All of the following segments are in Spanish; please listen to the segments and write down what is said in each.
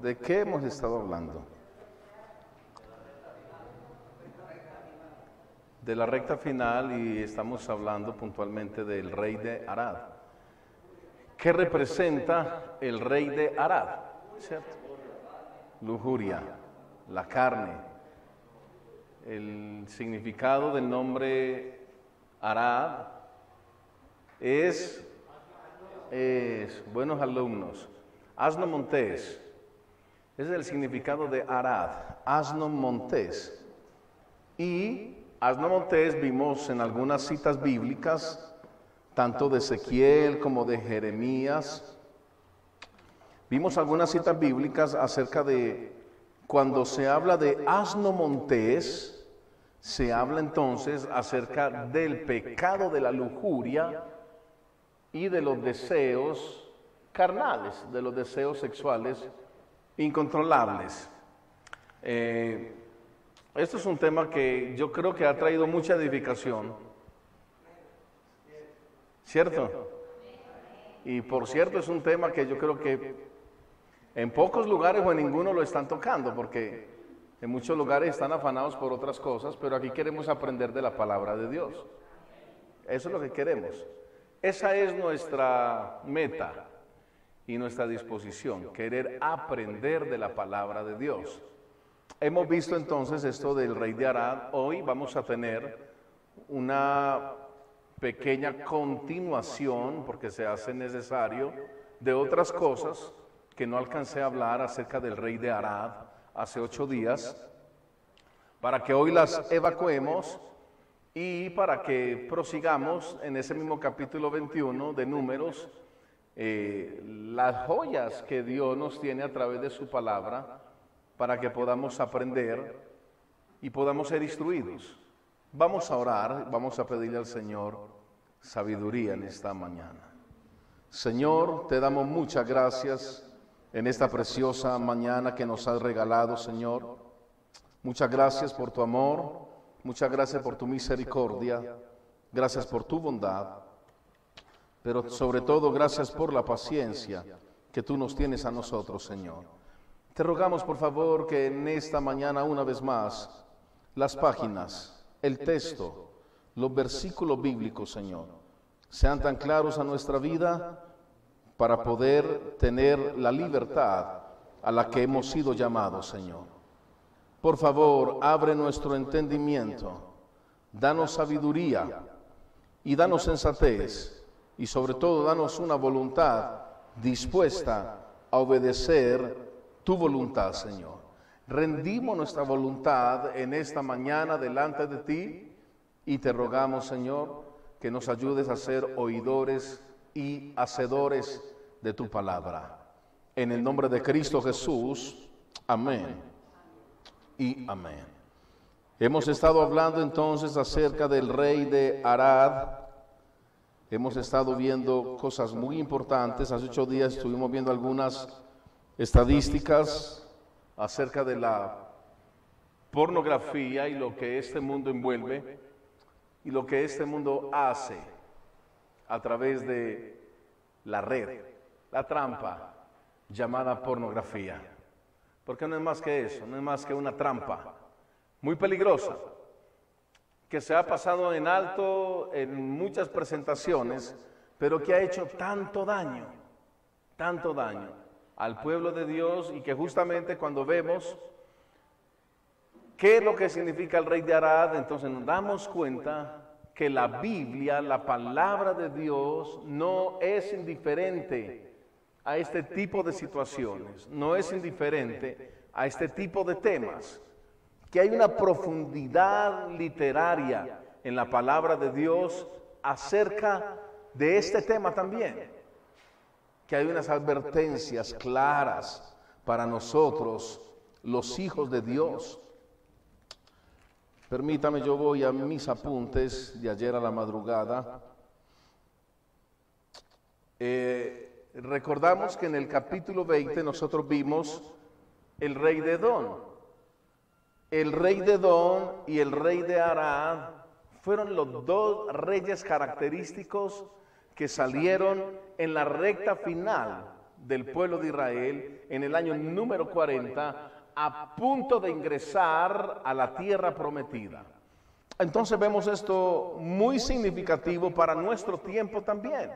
¿de qué hemos estado hablando? De la recta final y estamos hablando puntualmente del rey de Arad. ¿Qué representa el rey de Arad? Lujuria, la carne. El significado del nombre Arad es buenos alumnos Asno montés. Ese es el significado de Arad, asno montés. Y asno montés vimos en algunas citas bíblicas, tanto de Ezequiel como de Jeremías. Vimos algunas citas bíblicas acerca de cuando se habla de asno montés, se habla entonces acerca del pecado de la lujuria y de los deseos carnales, de los deseos sexuales incontrolables. Eh, esto es un tema que yo creo que ha traído mucha edificación. ¿Cierto? Y por cierto es un tema que yo creo que en pocos lugares o en ninguno lo están tocando, porque en muchos lugares están afanados por otras cosas, pero aquí queremos aprender de la palabra de Dios. Eso es lo que queremos. Esa es nuestra meta y nuestra disposición, querer aprender de la palabra de Dios. Hemos visto entonces esto del rey de Arad. Hoy vamos a tener una pequeña continuación, porque se hace necesario, de otras cosas que no alcancé a hablar acerca del rey de Arad hace ocho días, para que hoy las evacuemos y para que prosigamos en ese mismo capítulo 21 de números eh, las joyas que Dios nos tiene a través de su palabra para que podamos aprender y podamos ser instruidos. Vamos a orar, vamos a pedirle al Señor sabiduría en esta mañana. Señor, te damos muchas gracias en esta preciosa mañana que nos has regalado, Señor. Muchas gracias por tu amor, muchas gracias por tu misericordia, gracias por tu bondad pero sobre todo gracias por la paciencia que tú nos tienes a nosotros, Señor. Te rogamos, por favor, que en esta mañana, una vez más, las páginas, el texto, los versículos bíblicos, Señor, sean tan claros a nuestra vida para poder tener la libertad a la que hemos sido llamados, Señor. Por favor, abre nuestro entendimiento, danos sabiduría y danos sensatez y sobre todo danos una voluntad dispuesta a obedecer tu voluntad, Señor. Rendimos nuestra voluntad en esta mañana delante de ti y te rogamos, Señor, que nos ayudes a ser oidores y hacedores de tu palabra. En el nombre de Cristo Jesús, amén y amén. Hemos estado hablando entonces acerca del rey de Arad, Hemos estado viendo cosas muy importantes. Hace ocho días estuvimos viendo algunas estadísticas acerca de la pornografía y lo que este mundo envuelve y lo que este mundo hace a través de la red, la trampa llamada pornografía. Porque no es más que eso, no es más que una trampa muy peligrosa que se ha pasado en alto en muchas presentaciones, pero que ha hecho tanto daño, tanto daño al pueblo de Dios y que justamente cuando vemos qué es lo que significa el rey de Arad, entonces nos damos cuenta que la Biblia, la palabra de Dios, no es indiferente a este tipo de situaciones, no es indiferente a este tipo de temas que hay una profundidad literaria en la palabra de Dios acerca de este tema también, que hay unas advertencias claras para nosotros, los hijos de Dios. Permítame, yo voy a mis apuntes de ayer a la madrugada. Eh, recordamos que en el capítulo 20 nosotros vimos el rey de Don el rey de Don y el rey de Arad fueron los dos reyes característicos que salieron en la recta final del pueblo de Israel en el año número 40 a punto de ingresar a la tierra prometida. Entonces vemos esto muy significativo para nuestro tiempo también,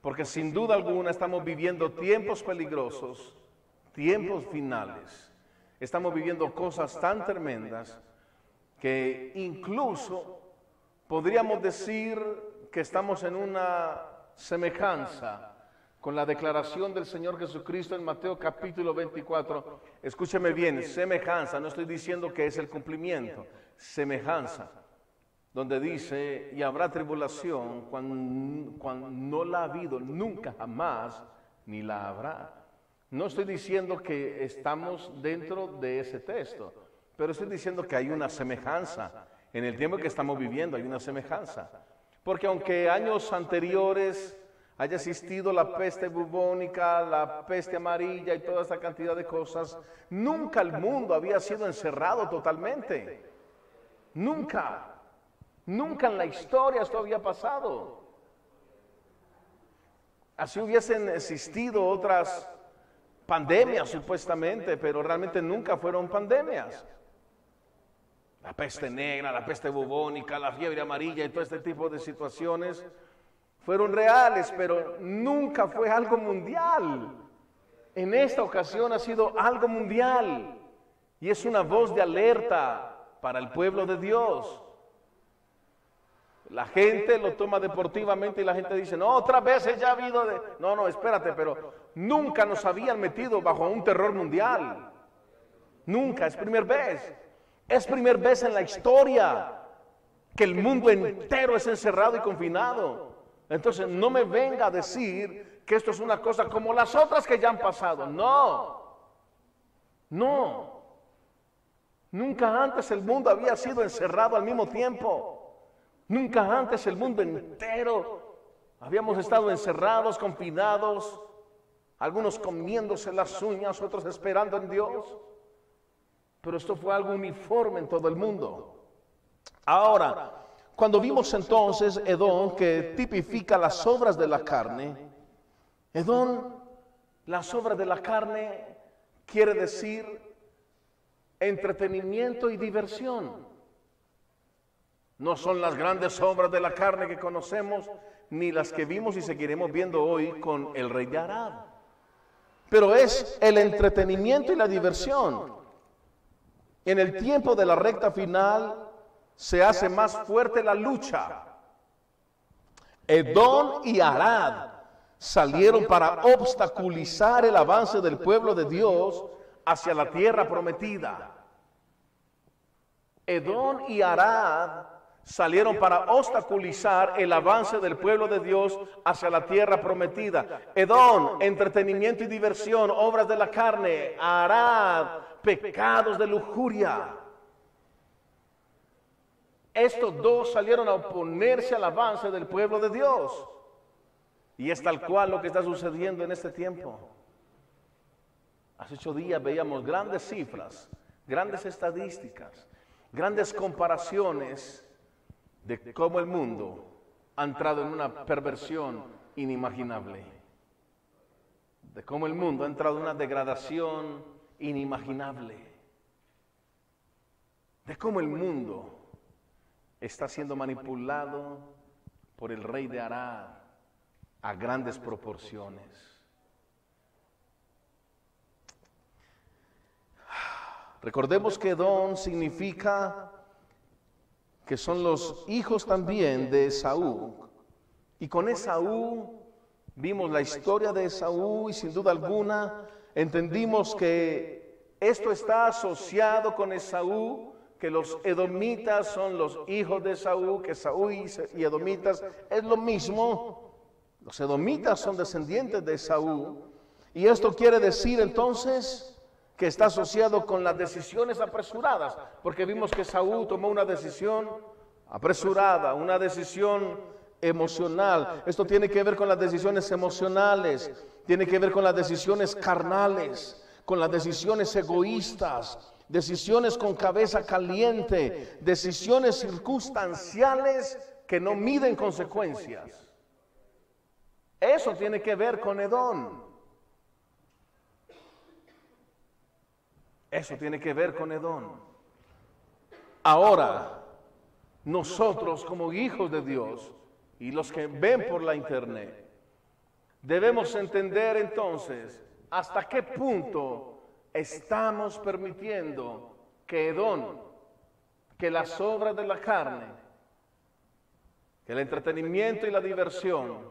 porque sin duda alguna estamos viviendo tiempos peligrosos, tiempos finales. Estamos viviendo cosas tan tremendas que incluso podríamos decir que estamos en una semejanza con la declaración del Señor Jesucristo en Mateo capítulo 24. Escúcheme bien, semejanza, no estoy diciendo que es el cumplimiento, semejanza, donde dice, y habrá tribulación cuando, cuando no la ha habido nunca jamás, ni la habrá. No estoy diciendo que estamos dentro de ese texto, pero estoy diciendo que hay una semejanza. En el tiempo que estamos viviendo hay una semejanza. Porque aunque años anteriores haya existido la peste bubónica, la peste amarilla y toda esa cantidad de cosas, nunca el mundo había sido encerrado totalmente. Nunca. Nunca en la historia esto había pasado. Así hubiesen existido otras pandemias supuestamente, pero realmente nunca fueron pandemias. La peste negra, la peste bubónica, la fiebre amarilla y todo este tipo de situaciones fueron reales, pero nunca fue algo mundial. En esta ocasión ha sido algo mundial y es una voz de alerta para el pueblo de Dios. La gente lo toma deportivamente y la gente dice, no, otras veces ya ha habido de... No, no, espérate, pero nunca nos habían metido bajo un terror mundial. Nunca, es primer vez. Es primer vez en la historia que el mundo entero es encerrado y confinado. Entonces no me venga a decir que esto es una cosa como las otras que ya han pasado. No, no. Nunca antes el mundo había sido encerrado al mismo tiempo. Nunca antes el mundo entero habíamos estado encerrados, confinados, algunos comiéndose las uñas, otros esperando en Dios. Pero esto fue algo uniforme en todo el mundo. Ahora, cuando vimos entonces Edom, que tipifica las obras de la carne, Edom, las obras de la carne, quiere decir entretenimiento y diversión. No son las grandes obras de la carne que conocemos, ni las que vimos y seguiremos viendo hoy con el rey de Arad. Pero es el entretenimiento y la diversión. En el tiempo de la recta final, se hace más fuerte la lucha. Edom y Arad salieron para obstaculizar el avance del pueblo de Dios hacia la tierra prometida. Edom y Arad salieron para obstaculizar el avance del pueblo de Dios hacia la tierra prometida. Edom, entretenimiento y diversión, obras de la carne. Arad, pecados de lujuria. Estos dos salieron a oponerse al avance del pueblo de Dios. Y es tal cual lo que está sucediendo en este tiempo. Hace ocho días veíamos grandes cifras, grandes estadísticas, grandes comparaciones de cómo el mundo ha entrado en una perversión inimaginable. De cómo el mundo ha entrado en una degradación inimaginable. De cómo el mundo está siendo manipulado por el rey de Arad a grandes proporciones. Recordemos que Don significa que son los hijos también de Esaú. Y con Esaú vimos la historia de Esaú y sin duda alguna entendimos que esto está asociado con Esaú que los edomitas son los hijos de Saúl, que Saúl y edomitas es lo mismo. Los edomitas son descendientes de Saúl. Y esto quiere decir entonces que está asociado con las decisiones apresuradas, porque vimos que Saúl tomó una decisión apresurada, una decisión emocional. Esto tiene que ver con las decisiones emocionales, tiene que ver con las decisiones carnales, con las decisiones egoístas, decisiones con cabeza caliente, decisiones circunstanciales que no miden consecuencias. Eso tiene que ver con Edom. Eso tiene que ver con Edom. Ahora, nosotros como hijos de Dios y los que ven por la internet, debemos entender entonces hasta qué punto estamos permitiendo que Edom, que las obras de la carne, que el entretenimiento y la diversión,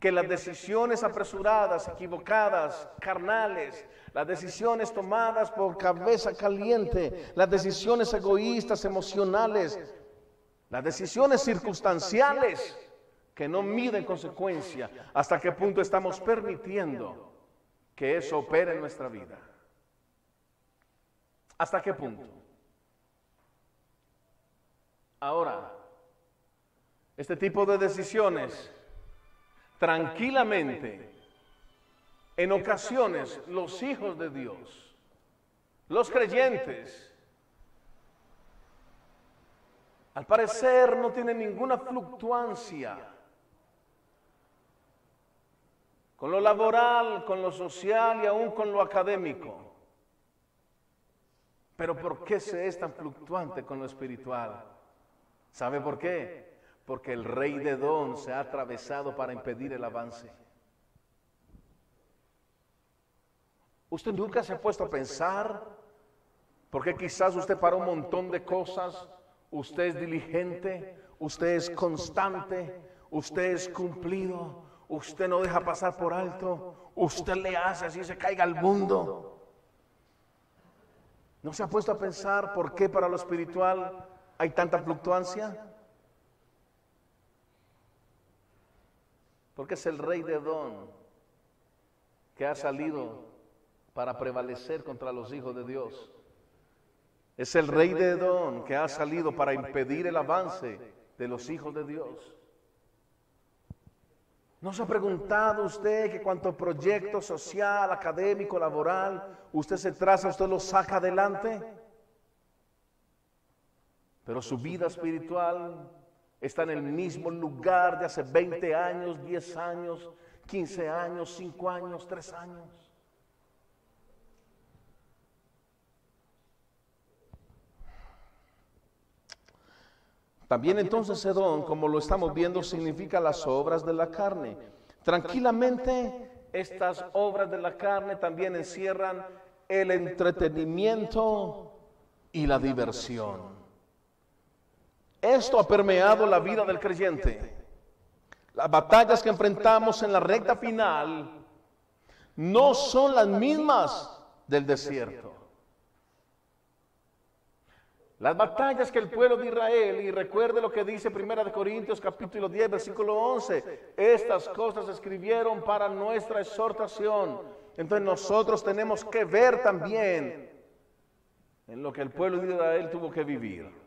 que las decisiones apresuradas, equivocadas, carnales, las decisiones tomadas por cabeza caliente, las decisiones egoístas, emocionales, las decisiones circunstanciales que no miden consecuencia, hasta qué punto estamos permitiendo que eso opere en nuestra vida. ¿Hasta qué punto? Ahora, este tipo de decisiones tranquilamente, en ocasiones los hijos de Dios, los creyentes, al parecer no tienen ninguna fluctuancia con lo laboral, con lo social y aún con lo académico. Pero ¿por qué se es tan fluctuante con lo espiritual? ¿Sabe por qué? Porque el rey de Don se ha atravesado para impedir el avance. Usted nunca se ha puesto a pensar, porque quizás usted para un montón de cosas, usted es diligente, usted es constante, usted es cumplido, usted no deja pasar por alto, usted le hace así se caiga al mundo. ¿No se ha puesto a pensar por qué para lo espiritual hay tanta fluctuancia? Porque es el rey de Don que ha salido para prevalecer contra los hijos de Dios. Es el rey de Don que ha salido para impedir el avance de los hijos de Dios. ¿No se ha preguntado usted que cuanto proyecto social, académico, laboral, usted se traza, usted lo saca adelante? Pero su vida espiritual está en el mismo lugar de hace 20 años, 10 años, 15 años, 5 años, 3 años. También entonces Edom, como lo estamos viendo, significa las obras de la carne. Tranquilamente, estas obras de la carne también encierran el entretenimiento y la diversión. Esto ha permeado la vida del creyente. Las batallas que enfrentamos en la recta final no son las mismas del desierto. Las batallas que el pueblo de Israel, y recuerde lo que dice Primera de Corintios capítulo 10, versículo 11, estas cosas escribieron para nuestra exhortación. Entonces nosotros tenemos que ver también en lo que el pueblo de Israel tuvo que vivir.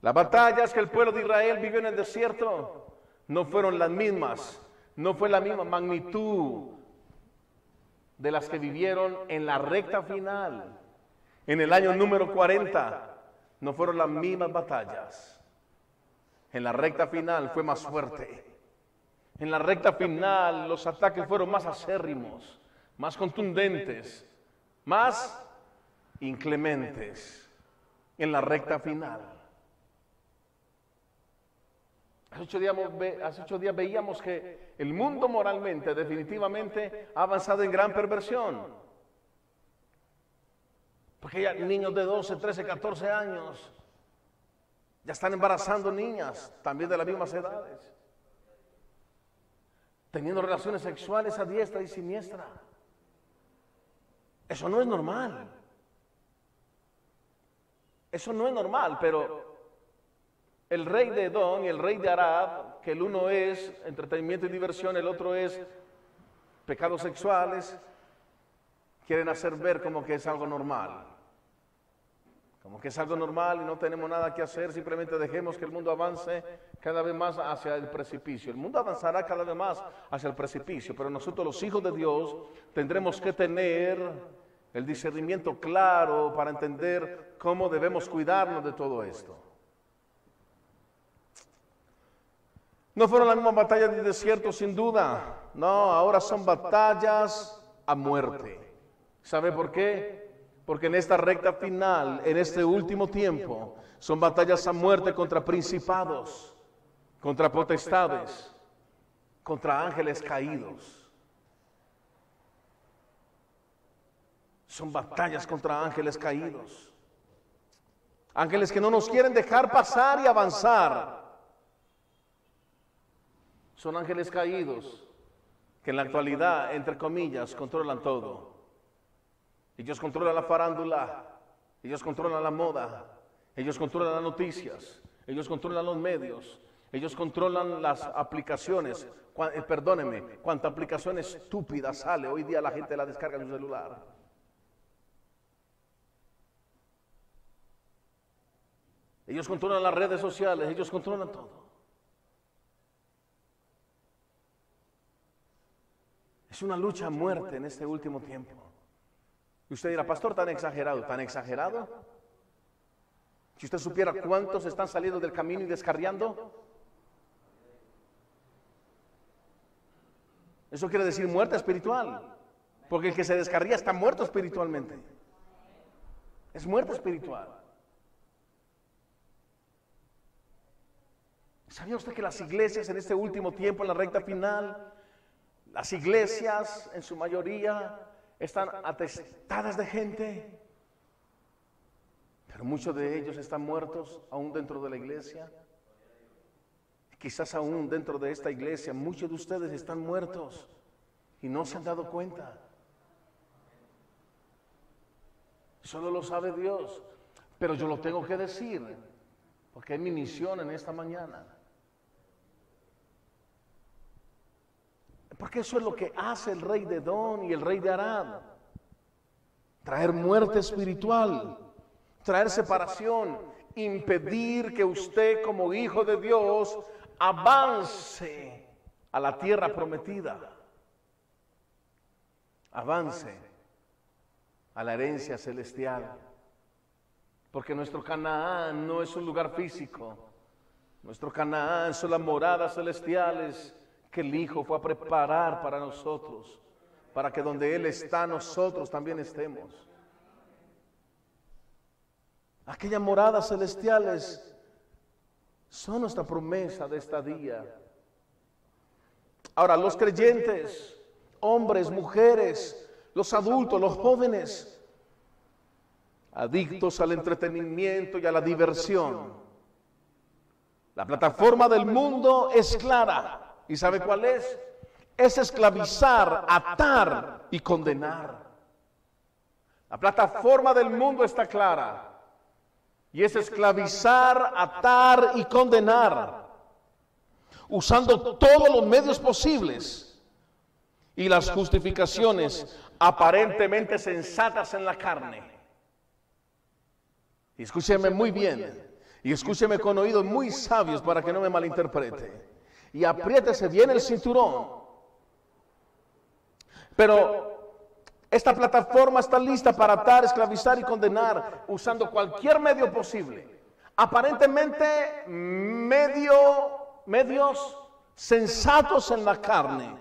Las batallas que el pueblo de Israel vivió en el desierto no fueron las mismas, no fue la misma magnitud de las que vivieron en la recta final. En el año número 40 no fueron las mismas batallas. En la recta final fue más fuerte. En la recta final los ataques fueron más acérrimos, más contundentes, más inclementes. En la recta final. Hace ocho, días, veíamos que el mundo moralmente, definitivamente, ha avanzado en gran perversión. Porque ya niños de 12, 13, 14 años ya están embarazando niñas, también de las mismas edades. Teniendo relaciones sexuales a diestra y siniestra. Eso no es normal. Eso no es normal, pero el rey de Edom y el rey de Arab, que el uno es entretenimiento y diversión, el otro es pecados sexuales, quieren hacer ver como que es algo normal. Como que es algo normal y no tenemos nada que hacer, simplemente dejemos que el mundo avance cada vez más hacia el precipicio. El mundo avanzará cada vez más hacia el precipicio, pero nosotros los hijos de Dios tendremos que tener el discernimiento claro para entender cómo debemos cuidarnos de todo esto. No fueron las mismas batallas del desierto, sin duda. No, ahora son batallas a muerte. ¿Sabe por qué? Porque en esta recta final, en este último tiempo, son batallas a muerte contra principados, contra potestades, contra ángeles caídos. Son batallas contra ángeles caídos. Ángeles que no nos quieren dejar pasar y avanzar. Son ángeles caídos que en la actualidad, entre comillas, controlan todo. Ellos controlan la farándula, ellos controlan la moda, ellos controlan las noticias, ellos controlan los medios, ellos controlan las aplicaciones. Eh, perdóneme, cuánta aplicación estúpida sale. Hoy día la gente la descarga en su celular. Ellos controlan las redes sociales, ellos controlan todo. Es una lucha a muerte en este último tiempo. Y usted dirá, pastor, tan exagerado, tan exagerado. Si usted supiera cuántos están saliendo del camino y descarriando, eso quiere decir muerte espiritual. Porque el que se descarría está muerto espiritualmente. Es muerte espiritual. ¿Sabía usted que las iglesias en este último tiempo, en la recta final, las iglesias en su mayoría están atestadas de gente, pero muchos de ellos están muertos aún dentro de la iglesia. Quizás aún dentro de esta iglesia muchos de ustedes están muertos y no se han dado cuenta. Solo lo sabe Dios, pero yo lo tengo que decir, porque es mi misión en esta mañana. Porque eso es lo que hace el rey de Don y el rey de Arad. Traer muerte espiritual, traer separación, impedir que usted como hijo de Dios avance a la tierra prometida. Avance a la herencia celestial. Porque nuestro Canaán no es un lugar físico. Nuestro Canaán son las moradas celestiales que el Hijo fue a preparar para nosotros, para que donde Él está, nosotros también estemos. Aquellas moradas celestiales son nuestra promesa de esta día. Ahora, los creyentes, hombres, mujeres, los adultos, los jóvenes, adictos al entretenimiento y a la diversión. La plataforma del mundo es clara. ¿Y sabe cuál es? Es esclavizar, atar y condenar. La plataforma del mundo está clara. Y es esclavizar, atar y condenar. Usando todos los medios posibles y las justificaciones aparentemente sensatas en la carne. Y escúcheme muy bien. Y escúcheme con oídos muy sabios para que no me malinterprete y apriétese bien el cinturón. Pero esta plataforma está lista para atar, esclavizar y condenar usando cualquier medio posible. Aparentemente medio, medios sensatos en la carne,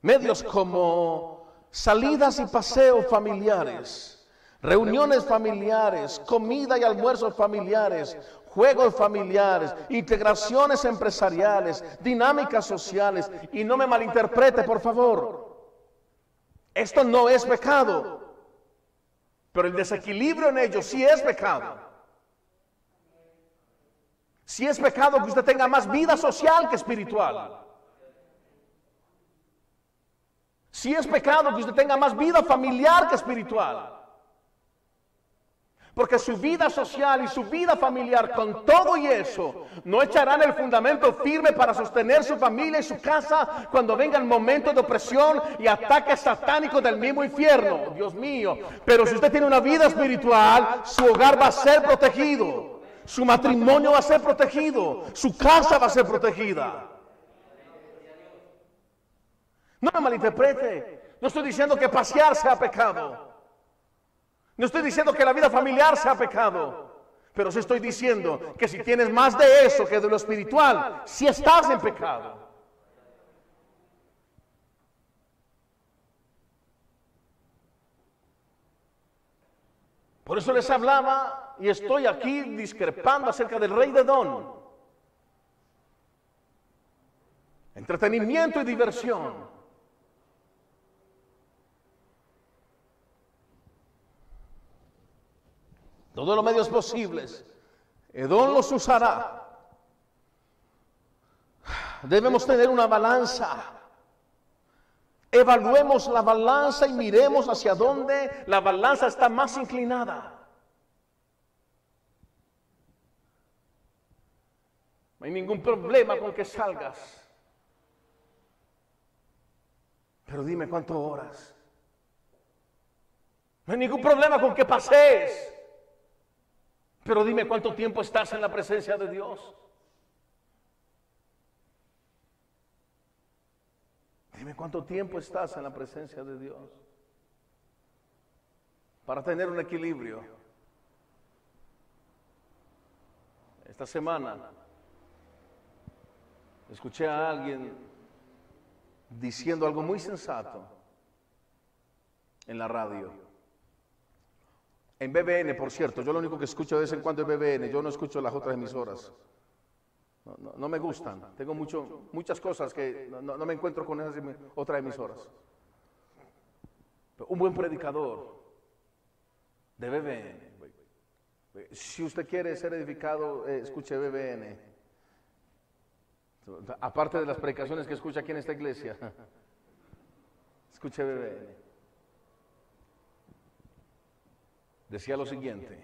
medios como salidas y paseos familiares, reuniones familiares, comida y almuerzos familiares, juegos familiares, integraciones empresariales, dinámicas sociales. Y no me malinterprete, por favor. Esto no es pecado, pero el desequilibrio en ellos sí es pecado. Si es pecado que usted tenga más vida social que espiritual. Si es pecado que usted tenga más vida familiar que espiritual. Porque su vida social y su vida familiar, con todo y eso, no echarán el fundamento firme para sostener su familia y su casa cuando vengan momentos de opresión y ataques satánicos del mismo infierno. Dios mío. Pero si usted tiene una vida espiritual, su hogar va a ser protegido. Su matrimonio va a ser protegido. Su casa va a ser protegida. No me malinterprete. No estoy diciendo que pasear sea pecado. No estoy diciendo que la vida familiar sea pecado, pero sí estoy diciendo que si tienes más de eso que de lo espiritual, si estás en pecado. Por eso les hablaba y estoy aquí discrepando acerca del rey de Don. Entretenimiento y diversión. Todos los medios posibles. Edón los usará. Debemos tener una balanza. Evaluemos la balanza y miremos hacia dónde la balanza está más inclinada. No hay ningún problema con que salgas. Pero dime cuántas horas. No hay ningún problema con que pases. Pero dime cuánto tiempo estás en la presencia de Dios. Dime cuánto tiempo estás en la presencia de Dios para tener un equilibrio. Esta semana escuché a alguien diciendo algo muy sensato en la radio. En BBN, por cierto, yo lo único que escucho de vez en cuando es BBN, yo no escucho las otras emisoras. No, me gustan. Tengo mucho, muchas cosas que no, me encuentro con esas otras emisoras. un buen predicador de BBN. Si usted quiere ser edificado, eh, escuche BBN. Aparte de las predicaciones que escucha aquí en esta iglesia, escuche BBN. Decía lo siguiente.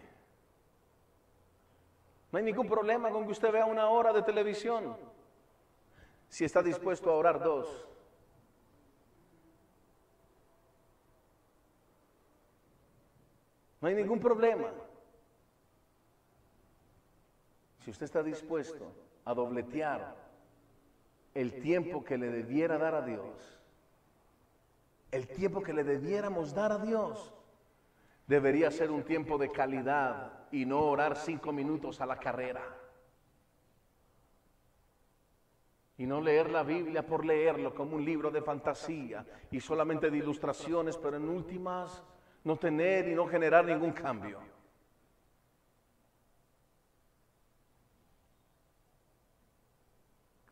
No hay ningún problema con que usted vea una hora de televisión. Si está dispuesto a orar dos. No hay ningún problema. Si usted está dispuesto a dobletear el tiempo que le debiera dar a Dios, el tiempo que le debiéramos dar a Dios, debería ser un tiempo de calidad y no orar cinco minutos a la carrera. Y no leer la Biblia por leerlo como un libro de fantasía y solamente de ilustraciones, pero en últimas no tener y no generar ningún cambio.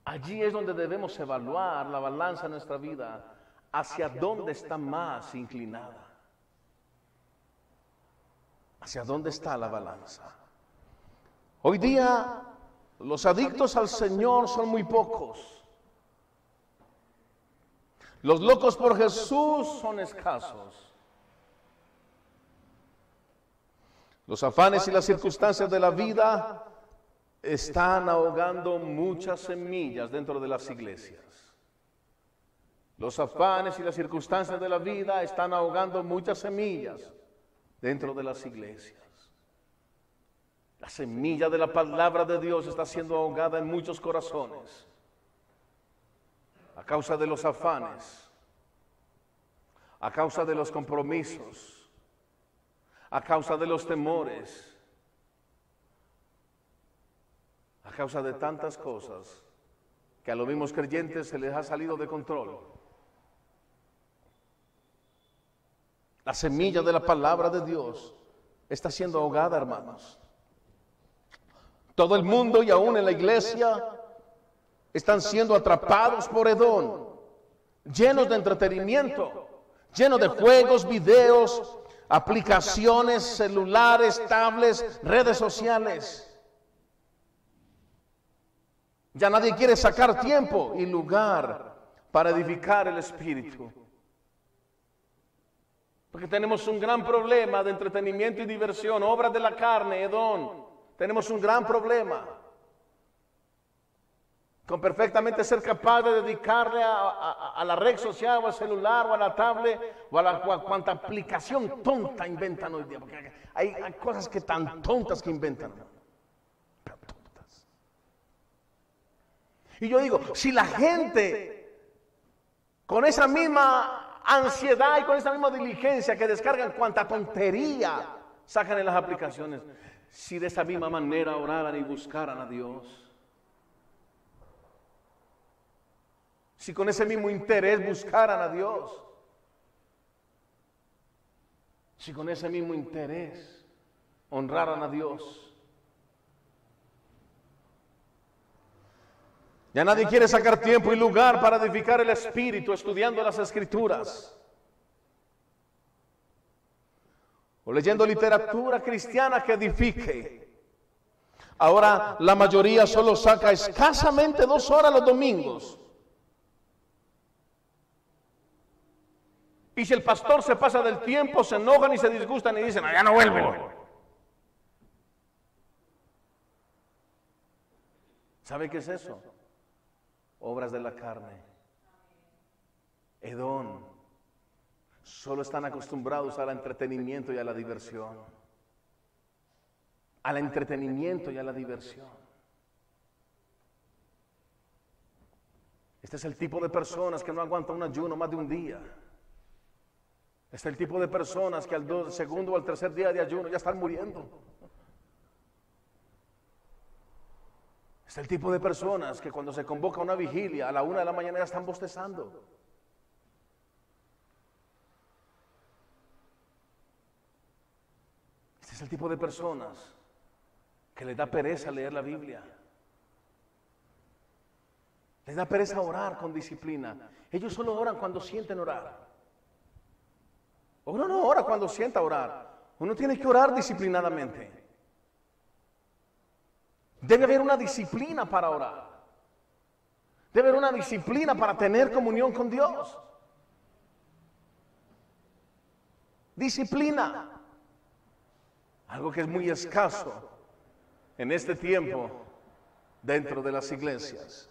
Allí es donde debemos evaluar la balanza de nuestra vida, hacia dónde está más inclinada. ¿Hacia dónde está la balanza? Hoy día los adictos al Señor son muy pocos. Los locos por Jesús son escasos. Los afanes y las circunstancias de la vida están ahogando muchas semillas dentro de las iglesias. Los afanes y las circunstancias de la vida están ahogando muchas semillas dentro de las iglesias. La semilla de la palabra de Dios está siendo ahogada en muchos corazones a causa de los afanes, a causa de los compromisos, a causa de los temores, a causa de tantas cosas que a los mismos creyentes se les ha salido de control. La semilla de la palabra de Dios está siendo ahogada, hermanos. Todo el mundo y aún en la iglesia están siendo atrapados por Edón, llenos de entretenimiento, llenos de juegos, videos, aplicaciones, celulares, tablets, redes sociales. Ya nadie quiere sacar tiempo y lugar para edificar el espíritu. Porque tenemos un gran problema de entretenimiento y diversión, obras de la carne, Edón. Tenemos un gran problema. Con perfectamente ser capaz de dedicarle a, la red social o al celular o a la tablet o a, la, cuanta aplicación tonta inventan hoy día. Porque hay, cosas que tan tontas que inventan. Pero tontas. Y yo digo, si la gente con esa misma ansiedad y con esa misma diligencia que descargan cuanta tontería sacan en las aplicaciones. Si de esa misma manera oraran y buscaran a Dios. Si con ese mismo interés buscaran a Dios. Si con ese mismo interés honraran a Dios. Ya nadie quiere sacar tiempo y lugar para edificar el espíritu estudiando las escrituras. O leyendo literatura cristiana que edifique. Ahora la mayoría solo saca escasamente dos horas los domingos. Y si el pastor se pasa del tiempo, se enojan y se disgustan y dicen, ya no vuelvo. ¿Sabe qué es eso? Obras de la carne. Edón. Solo están acostumbrados al entretenimiento y a la diversión. Al entretenimiento y a la diversión. Este es el tipo de personas que no aguantan un ayuno más de un día. Este es el tipo de personas que al segundo o al tercer día de ayuno ya están muriendo. Es el tipo de personas que cuando se convoca una vigilia a la una de la mañana ya están bostezando. Este es el tipo de personas que le da pereza leer la Biblia. Les da pereza orar con disciplina. Ellos solo oran cuando sienten orar. Uno no ora cuando sienta orar. Uno tiene que orar disciplinadamente. Debe haber una disciplina para orar. Debe haber una disciplina para tener comunión con Dios. Disciplina. Algo que es muy escaso en este tiempo dentro de las iglesias.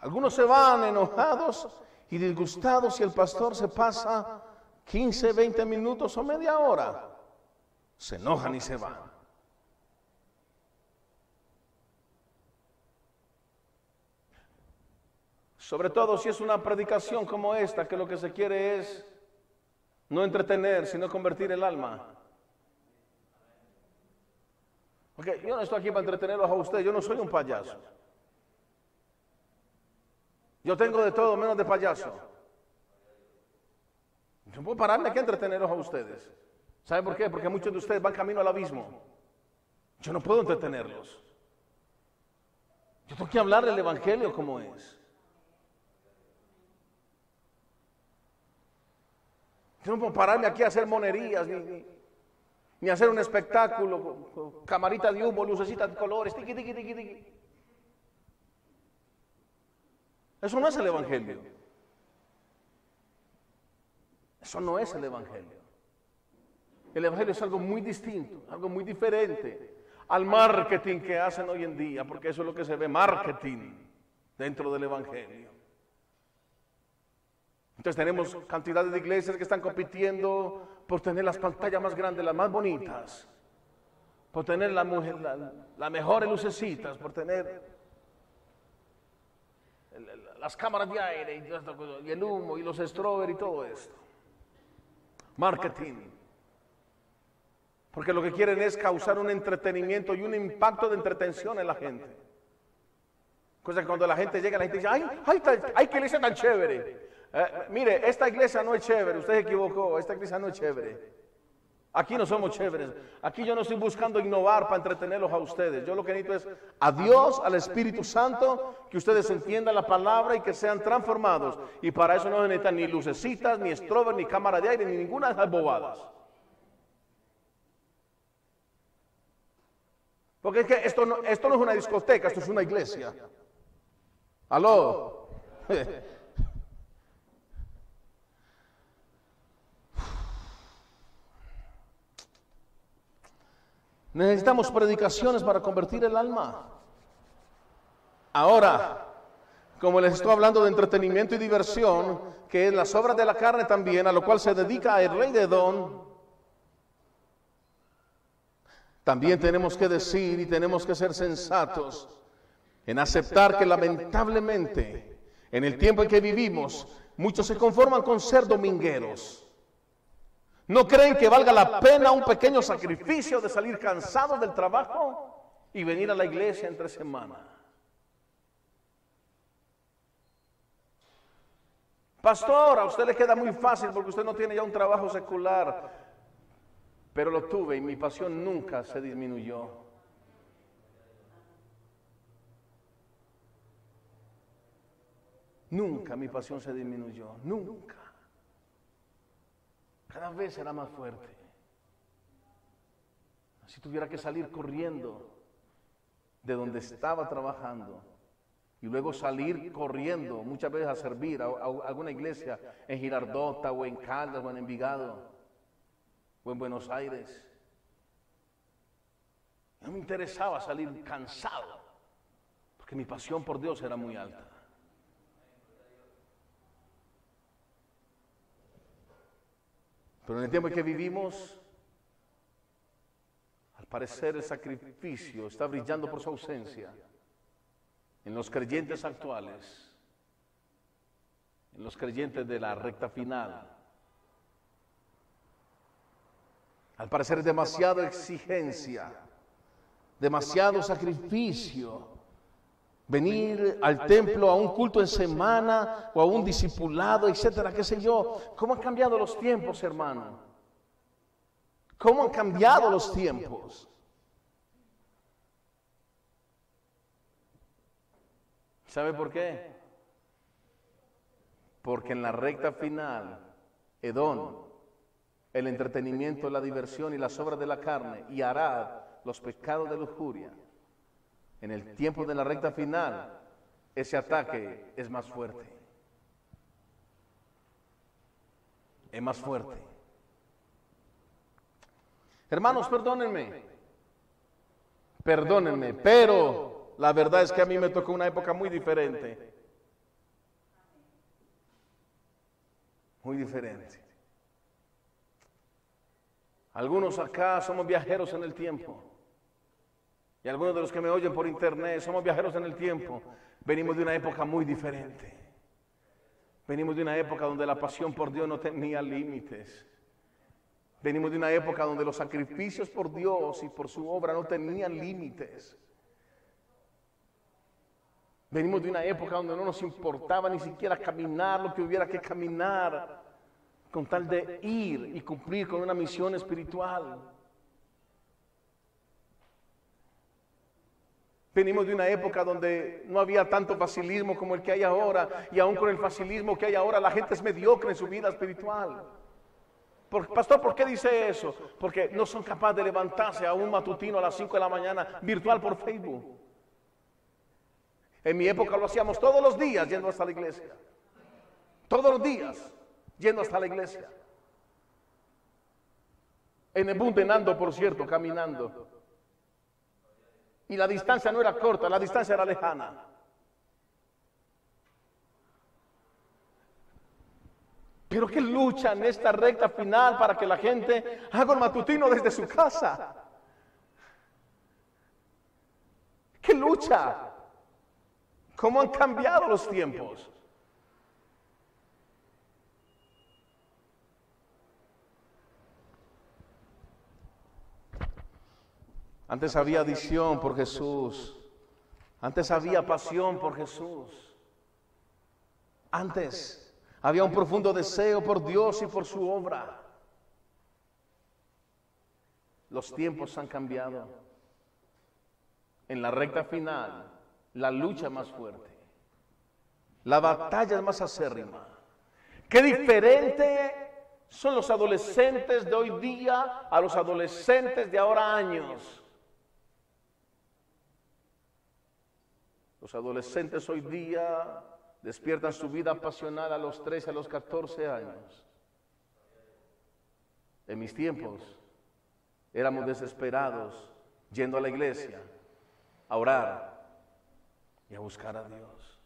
Algunos se van enojados y disgustados y el pastor se pasa 15, 20 minutos o media hora se enojan y se van. Sobre todo si es una predicación como esta, que lo que se quiere es no entretener, sino convertir el alma. Okay, yo no estoy aquí para entretenerlos a ustedes, yo no soy un payaso. Yo tengo de todo menos de payaso. Yo puedo pararme aquí a entretenerlos a ustedes. ¿Sabe por qué? Porque muchos de ustedes van camino al abismo. Yo no puedo entretenerlos. Yo tengo que hablar del Evangelio como es. Yo no puedo pararme aquí a hacer monerías, ni, ni, hacer un espectáculo, camarita de humo, lucecitas de colores, tiqui, tiqui, tiqui, tiqui. Eso no es el Evangelio. Eso no es el Evangelio. El Evangelio es algo muy distinto, algo muy diferente al marketing que hacen hoy en día, porque eso es lo que se ve, marketing dentro del Evangelio. Entonces tenemos cantidades de iglesias que están compitiendo por tener las pantallas más grandes, las más bonitas, por tener las la, mejores lucecitas, por tener las cámaras de aire y, el humo y los strawberry y todo esto. Marketing. Porque lo que quieren es causar un entretenimiento y un impacto de entretención en la gente. Cosa que cuando la gente llega, la gente dice, ay, ay, ay qué iglesia tan chévere. Eh, mire, esta iglesia no es chévere, usted se equivocó, esta iglesia no es chévere. Aquí no somos chéveres. Aquí yo no estoy buscando innovar para entretenerlos a ustedes. Yo lo que necesito es a Dios, al Espíritu Santo, que ustedes entiendan la palabra y que sean transformados. Y para eso no necesitan ni lucecitas, ni strober, ni cámara de aire, ni ninguna de esas bobadas. Porque es que esto no, esto no es una discoteca, esto es una iglesia. Aló. Necesitamos predicaciones para convertir el alma. Ahora, como les estoy hablando de entretenimiento y diversión, que es las obras de la carne también, a lo cual se dedica el rey de Don, también tenemos que decir y tenemos que ser sensatos en aceptar que lamentablemente en el tiempo en que vivimos muchos se conforman con ser domingueros. No creen que valga la pena un pequeño sacrificio de salir cansados del trabajo y venir a la iglesia entre semana. Pastor, a usted le queda muy fácil porque usted no tiene ya un trabajo secular. Pero lo tuve y mi pasión nunca se disminuyó. Nunca mi pasión se disminuyó, nunca. Cada vez era más fuerte. Si tuviera que salir corriendo de donde estaba trabajando y luego salir corriendo muchas veces a servir a, alguna iglesia en Girardota o en Caldas o en Envigado o en Buenos Aires. No me interesaba salir cansado porque mi pasión por Dios era muy alta. Pero en el tiempo en que vivimos, al parecer el sacrificio está brillando por su ausencia en los creyentes actuales, en los creyentes de la recta final. Al parecer es demasiada exigencia, demasiado sacrificio. Venir al templo a un culto en semana o a un discipulado, etcétera, qué sé yo. ¿Cómo han cambiado los tiempos, hermano? ¿Cómo han cambiado los tiempos? ¿Sabe por qué? Porque en la recta final, Edón, el entretenimiento, la diversión y las obras de la carne, y Arad, los pecados de lujuria, en el tiempo de la recta final, ese ataque es más fuerte. Es más fuerte. Hermanos, perdónenme. Perdónenme, pero la verdad es que a mí me tocó una época muy diferente. Muy diferente. Algunos acá somos viajeros en el tiempo. Y algunos de los que me oyen por internet somos viajeros en el tiempo. Venimos de una época muy diferente. Venimos de una época donde la pasión por Dios no tenía límites. Venimos de una época donde los sacrificios por Dios y por su obra no tenían límites. Venimos de una época donde no nos importaba ni siquiera caminar lo que hubiera que caminar con tal de ir y cumplir con una misión espiritual. Venimos de una época donde no había tanto facilismo como el que hay ahora, y aún con el facilismo que hay ahora, la gente es mediocre en su vida espiritual. pastor, ¿por qué dice eso? Porque no son capaces de levantarse a un matutino a las 5 de la mañana virtual por Facebook. En mi época lo hacíamos todos los días yendo hasta la iglesia. Todos los días yendo hasta la iglesia. En el Bundenando, por cierto, caminando. Y la distancia no era corta, la distancia era lejana. Pero que lucha en esta recta final para que la gente haga el matutino desde su casa. ¿Qué lucha? ¿Cómo han cambiado los tiempos? Antes había adicción por Jesús. Antes había pasión por Jesús. Antes había un profundo deseo por Dios y por su obra. Los tiempos han cambiado. En la recta final, la lucha más fuerte. La batalla es más acérrima. Qué diferente son los adolescentes de hoy día a los adolescentes de ahora años. Los adolescentes hoy día despiertan su vida pasional a los 13, a los 14 años. En mis tiempos éramos desesperados yendo a la iglesia a orar y a buscar a Dios.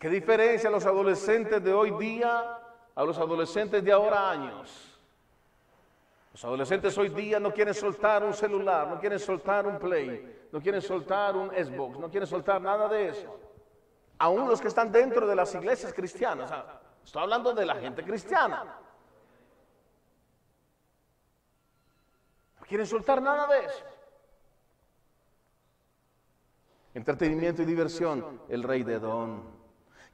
¿Qué diferencia los adolescentes de hoy día a los adolescentes de ahora años? Los adolescentes hoy día no quieren soltar un celular, no quieren soltar un play, no quieren soltar un Xbox, no quieren soltar nada de eso. Aún los que están dentro de las iglesias cristianas, estoy hablando de la gente cristiana. No quieren soltar nada de eso. entretenimiento y diversión, el rey de Don.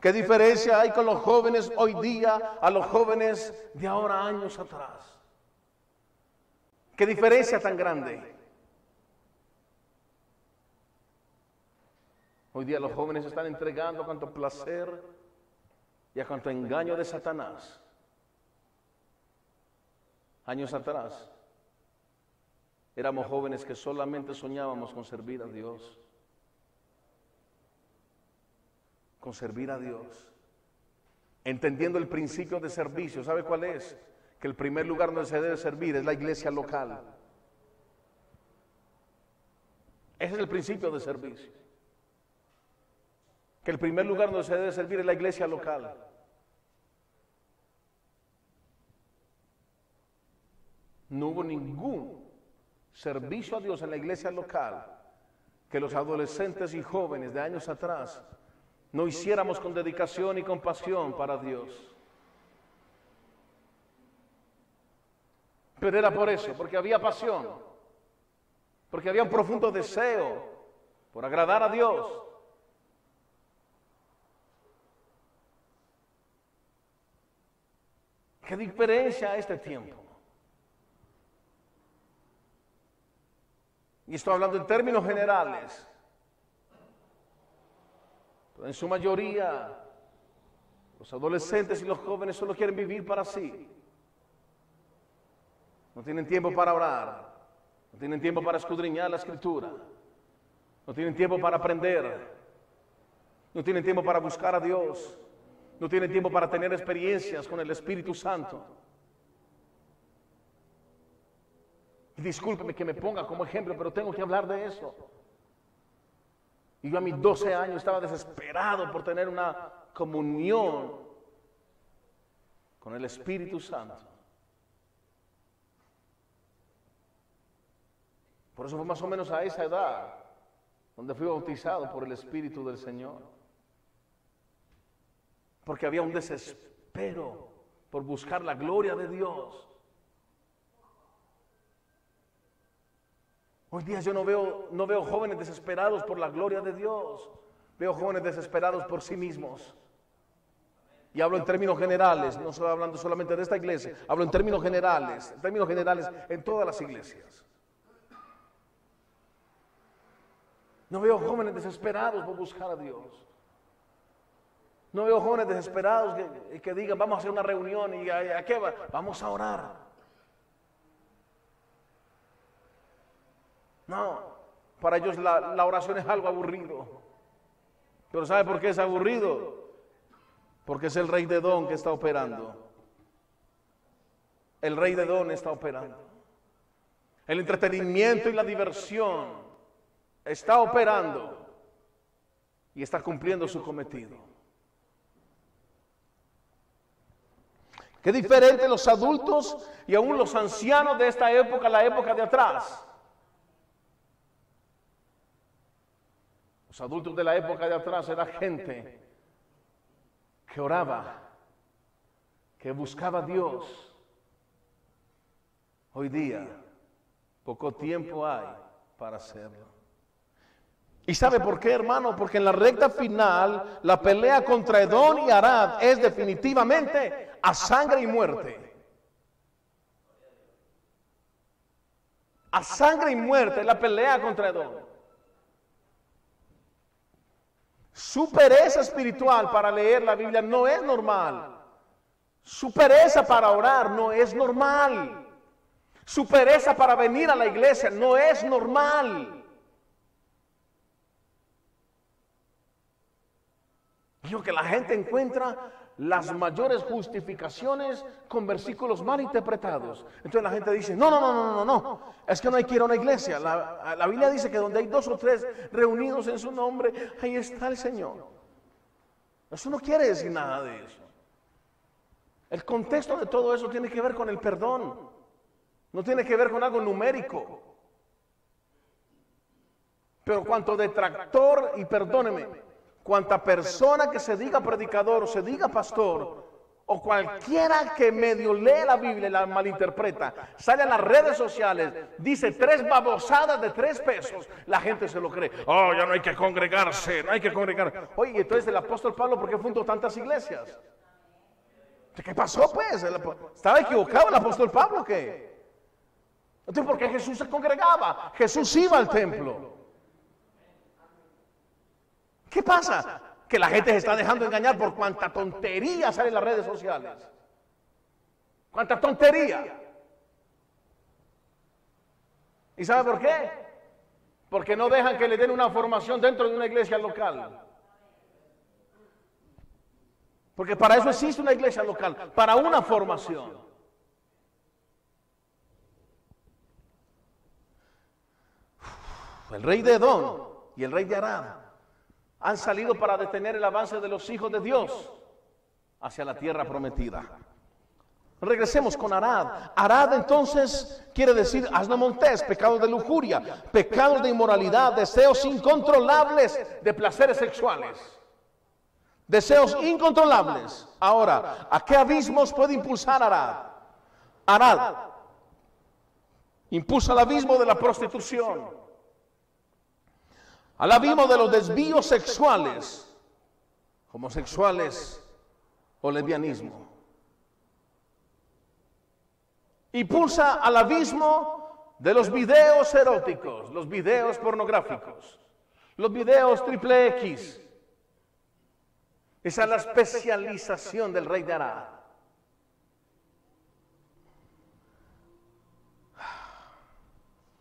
¿Qué diferencia hay con los jóvenes hoy día a los jóvenes de ahora años atrás? ¿Qué diferencia tan grande? Hoy día los jóvenes están entregando a cuanto placer y a cuanto engaño de Satanás. Años atrás éramos jóvenes que solamente soñábamos con servir a Dios. Con servir a Dios. Entendiendo el principio de servicio. ¿Sabe cuál es? Que el primer lugar donde se debe servir es la iglesia local. Ese es el principio de servicio que el primer lugar donde se debe servir es la iglesia local. No hubo ningún servicio a Dios en la iglesia local que los adolescentes y jóvenes de años atrás no hiciéramos con dedicación y compasión para Dios. Pero era por eso, porque había pasión, porque había un profundo deseo por agradar a Dios. ¿Qué diferencia este tiempo? Y estoy hablando en términos generales. en su mayoría, los adolescentes y los jóvenes solo quieren vivir para sí. No tienen tiempo para orar. No tienen tiempo para escudriñar la escritura. No tienen tiempo para aprender. No tienen tiempo para buscar a Dios no tienen tiempo para tener experiencias con el Espíritu Santo. Y discúlpeme que me ponga como ejemplo, pero tengo que hablar de eso. Y yo a mis 12 años estaba desesperado por tener una comunión con el Espíritu Santo. Por eso fue más o menos a esa edad donde fui bautizado por el Espíritu del Señor porque había un desespero por buscar la gloria de Dios. Hoy día yo no veo, no veo jóvenes desesperados por la gloria de Dios, veo jóvenes desesperados por sí mismos. Y hablo en términos generales, no estoy hablando solamente de esta iglesia, hablo en términos generales, en términos generales en todas las iglesias. No veo jóvenes desesperados por buscar a Dios. No veo jóvenes desesperados que, digan, vamos a hacer una reunión y a, qué va? Vamos a orar. No, para ellos la, la oración es algo aburrido. Pero ¿sabe por qué es aburrido? Porque es el rey de Don que está operando. El rey de Don está operando. El entretenimiento y la diversión está operando y está cumpliendo su cometido. Qué diferente los adultos y aún los ancianos de esta época, la época de atrás. Los adultos de la época de atrás era gente que oraba, que buscaba a Dios. Hoy día, poco tiempo hay para hacerlo. ¿Y sabe por qué, hermano? Porque en la recta final, la pelea contra Edón y Arad es definitivamente a sangre y muerte. A sangre y muerte la pelea contra Edom. Su pereza espiritual para leer la Biblia no es normal. Su pereza para orar no es normal. Su pereza para venir a la iglesia no es normal. Que la gente encuentra las mayores justificaciones con versículos mal interpretados. Entonces la gente dice, no, no, no, no, no, no, es que no hay que ir a una iglesia. La, la Biblia dice que donde hay dos o tres reunidos en su nombre, ahí está el Señor. Eso no quiere decir nada de eso. El contexto de todo eso tiene que ver con el perdón. No tiene que ver con algo numérico. Pero cuanto detractor, y perdóneme, Cuanta persona que se diga predicador o se diga pastor o cualquiera que medio lee la Biblia y la malinterpreta, sale a las redes sociales, dice tres babosadas de tres pesos, la gente se lo cree. Oh, ya no hay que congregarse, no hay que congregar. Oye, entonces el apóstol Pablo, ¿por qué fundó tantas iglesias? ¿Qué pasó pues? ¿Estaba equivocado el apóstol Pablo o qué? Entonces, ¿por qué Jesús se congregaba? Jesús iba al templo. ¿Qué pasa? Que la gente se está dejando engañar por cuánta tontería sale en las redes sociales. ¿Cuánta tontería? ¿Y sabe por qué? Porque no dejan que le den una formación dentro de una iglesia local. Porque para eso existe una iglesia local, para una formación. El rey de Edom y el rey de Arad han salido para detener el avance de los hijos de Dios hacia la tierra prometida. Regresemos con Arad. Arad entonces quiere decir asno montés, pecado de lujuria, pecado de inmoralidad, deseos incontrolables de placeres sexuales. Deseos incontrolables. Ahora, ¿a qué abismos puede impulsar Arad? Arad impulsa el abismo de la prostitución, al abismo de los desvíos sexuales, homosexuales o lesbianismo. Impulsa al abismo de los videos eróticos, los videos pornográficos, los videos triple X, esa es la especialización del rey de Arad.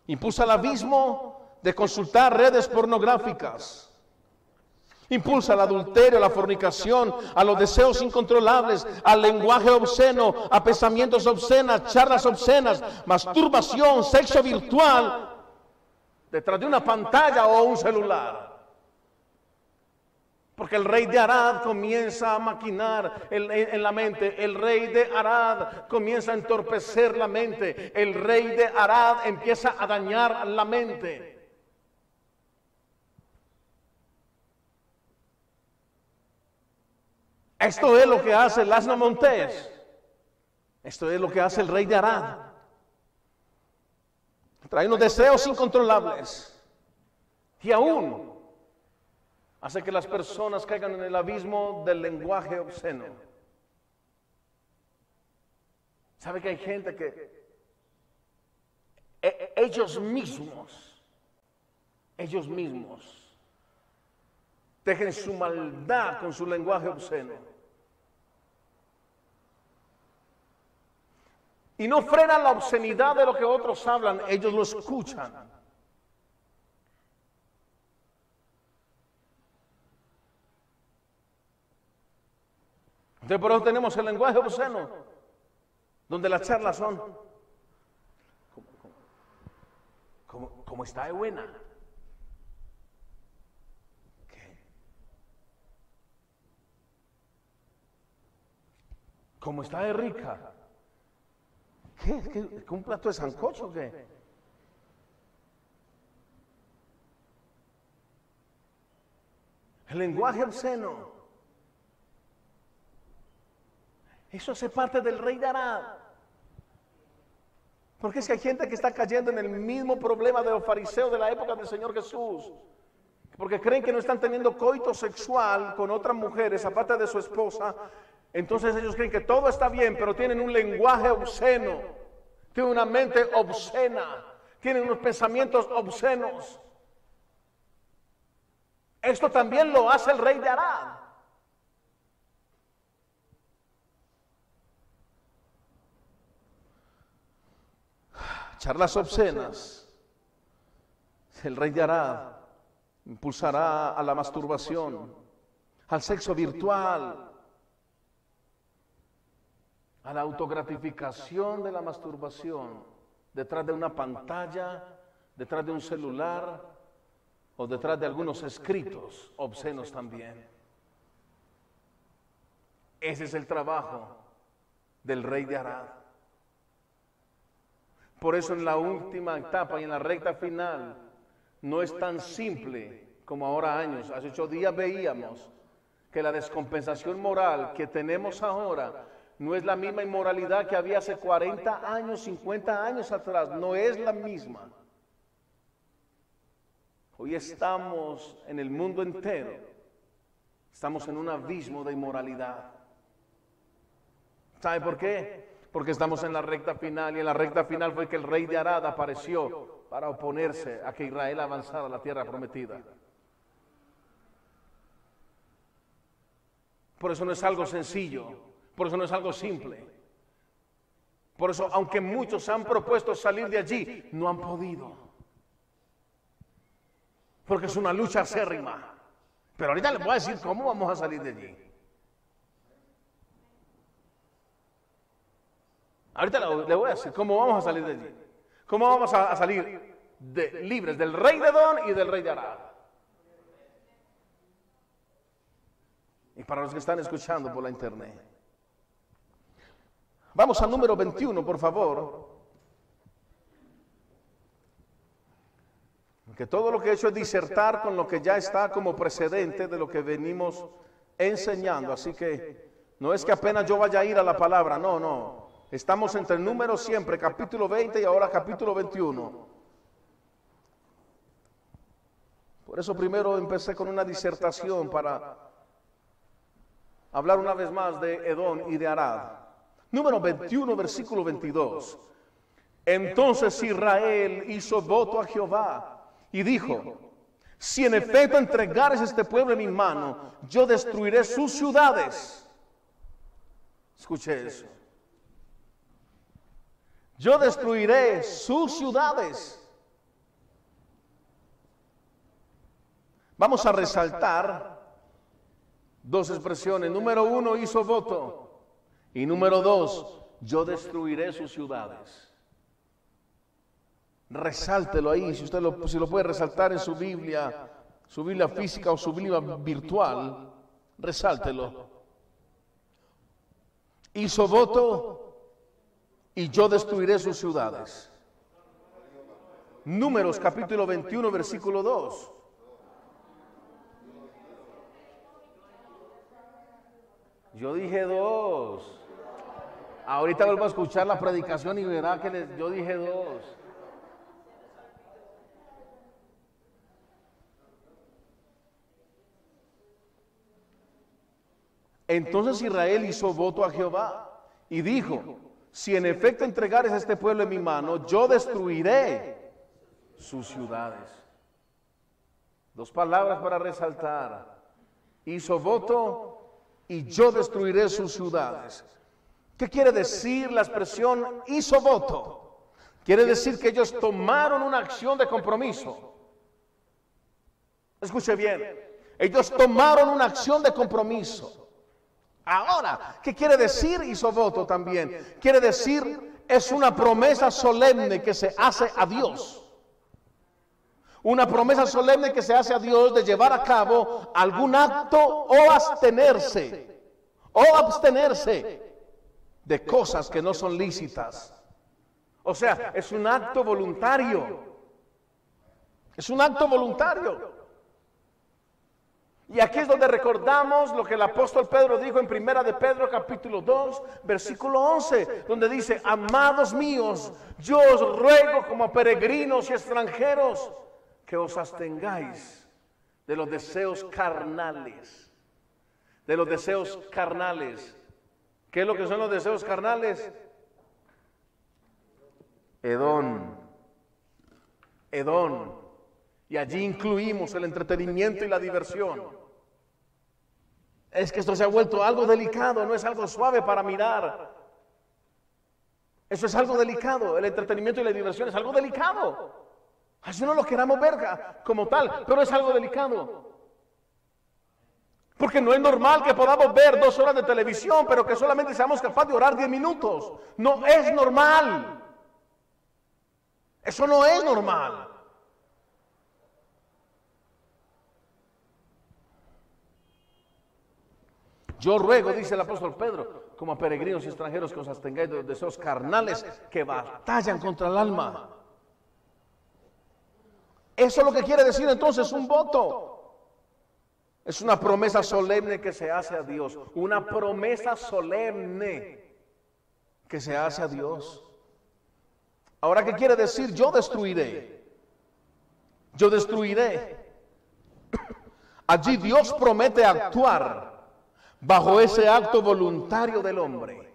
Impulsa el abismo de consultar redes pornográficas. Impulsa el adulterio, la fornicación, a los deseos incontrolables, al lenguaje obsceno, a pensamientos obscenas, charlas obscenas, masturbación, sexo virtual, detrás de una pantalla o un celular. Porque el rey de Arad comienza a maquinar en, la mente. El rey de Arad comienza a entorpecer la mente. El rey de Arad empieza a dañar la mente. Esto es lo que hace el asno montés. Esto es lo que hace el rey de Arad. Trae unos deseos incontrolables. Y aún hace que las personas caigan en el abismo del lenguaje obsceno. ¿Sabe que hay gente que e, e, ellos mismos, ellos mismos, dejen su maldad con su lenguaje obsceno? Y no frenan la obscenidad de lo que otros hablan, ellos lo escuchan. Entonces por eso tenemos el lenguaje obsceno, donde las charlas son, como, está de buena. Como está de rica. ¿Qué? ¿Qué? ¿Un plato de sancocho o qué? El lenguaje obsceno. Eso hace parte del rey de Arad. Porque es que hay gente que está cayendo en el mismo problema de los fariseos de la época del Señor Jesús. Porque creen que no están teniendo coito sexual con otras mujeres, aparte de su esposa. Entonces ellos creen que todo está bien, pero tienen un lenguaje obsceno. Tienen una mente obscena. Tienen unos pensamientos obscenos. Esto también lo hace el rey de Arad. charlas obscenas, el rey de Arad impulsará a la masturbación, al sexo virtual, a la autogratificación de la masturbación detrás de una pantalla, detrás de un celular o detrás de algunos escritos obscenos también. Ese es el trabajo del rey de Arad. Por eso en la última etapa y en la recta final no es tan simple como ahora años. Hace ocho días veíamos que la descompensación moral que tenemos ahora No es la misma inmoralidad que había hace 40 años, 50 años atrás. No es la misma. Hoy estamos en el mundo entero. Estamos en un abismo de inmoralidad. ¿Sabe por qué? Porque estamos en la recta final y en la recta final fue que el rey de Arad apareció para oponerse a que Israel avanzara a la tierra prometida. Por eso no es algo sencillo. Por eso no es algo simple. Por eso, aunque muchos han propuesto salir de allí, no han podido. Porque es una lucha acérrima. Pero ahorita les voy a decir cómo vamos a salir de allí. Ahorita le voy a decir cómo vamos a salir de allí. Cómo vamos a, salir libres del rey de Don y del rey de Arad. Y para los que están escuchando por la internet. Vamos al número 21, por favor. Que todo lo que he hecho es disertar con lo que ya está como precedente de lo que venimos enseñando. Así que no es que apenas yo vaya a ir a la palabra, no, no. Estamos entre el número siempre, capítulo 20 y ahora capítulo 21. Por eso primero empecé con una disertación para hablar una vez más de Edón y de Arad. Número 21, versículo 22. Entonces Israel hizo voto a Jehová y dijo, si en efecto entregares este pueblo en mi mano, yo destruiré sus ciudades. Escuche eso. Yo destruiré sus ciudades. Vamos a resaltar dos expresiones. Número uno, hizo voto. Y número dos, yo destruiré sus ciudades. Resáltelo ahí, si usted lo, si lo puede resaltar en su Biblia, su Biblia física o su Biblia virtual, resáltelo. Hizo voto y yo destruiré sus ciudades. Números capítulo 21, versículo 2. Yo dije dos. Ahorita vuelvo a escuchar la predicación y verá que les, yo dije dos. Entonces Israel hizo voto a Jehová y dijo, si en efecto entregares a este pueblo en mi mano, yo destruiré sus ciudades. Dos palabras para resaltar. Hizo voto y yo destruiré sus ciudades. ¿Qué quiere decir la expresión hizo voto? Quiere decir que ellos tomaron una acción de compromiso. Escuche bien, ellos tomaron una acción de compromiso. Ahora, ¿qué quiere decir hizo voto también? Quiere decir es una promesa solemne que se hace a Dios. Una promesa solemne que se hace a Dios de llevar a cabo algún acto o abstenerse. O abstenerse de cosas que no son lícitas. O sea, es un acto voluntario. Es un acto voluntario. Y aquí es donde recordamos lo que el apóstol Pedro dijo en Primera de Pedro capítulo 2, versículo 11, donde dice, amados míos, yo os ruego como peregrinos y extranjeros que os abstengáis de los deseos carnales, de los deseos carnales ¿Qué es lo que son los deseos carnales? Edón. Edón. Y allí incluimos el entretenimiento y la diversión. Es que esto se ha vuelto algo delicado, no es algo suave para mirar. Eso es algo delicado, el entretenimiento y la diversión es algo delicado. Así no lo queramos ver como tal, pero es algo delicado. Porque no es normal que podamos ver dos horas de televisión, pero que solamente seamos capaces de orar diez minutos. No es normal. Eso no es normal. Yo ruego, dice el apóstol Pedro, como a peregrinos y extranjeros que os abstengáis de los deseos carnales que batallan contra el alma. Eso es lo que quiere decir entonces un voto. Es una promesa solemne que se hace a Dios. Una promesa solemne. que se hace a Dios. Ahora, ¿qué quiere decir? Yo destruiré. Yo destruiré. Allí Dios promete actuar bajo ese acto voluntario del hombre.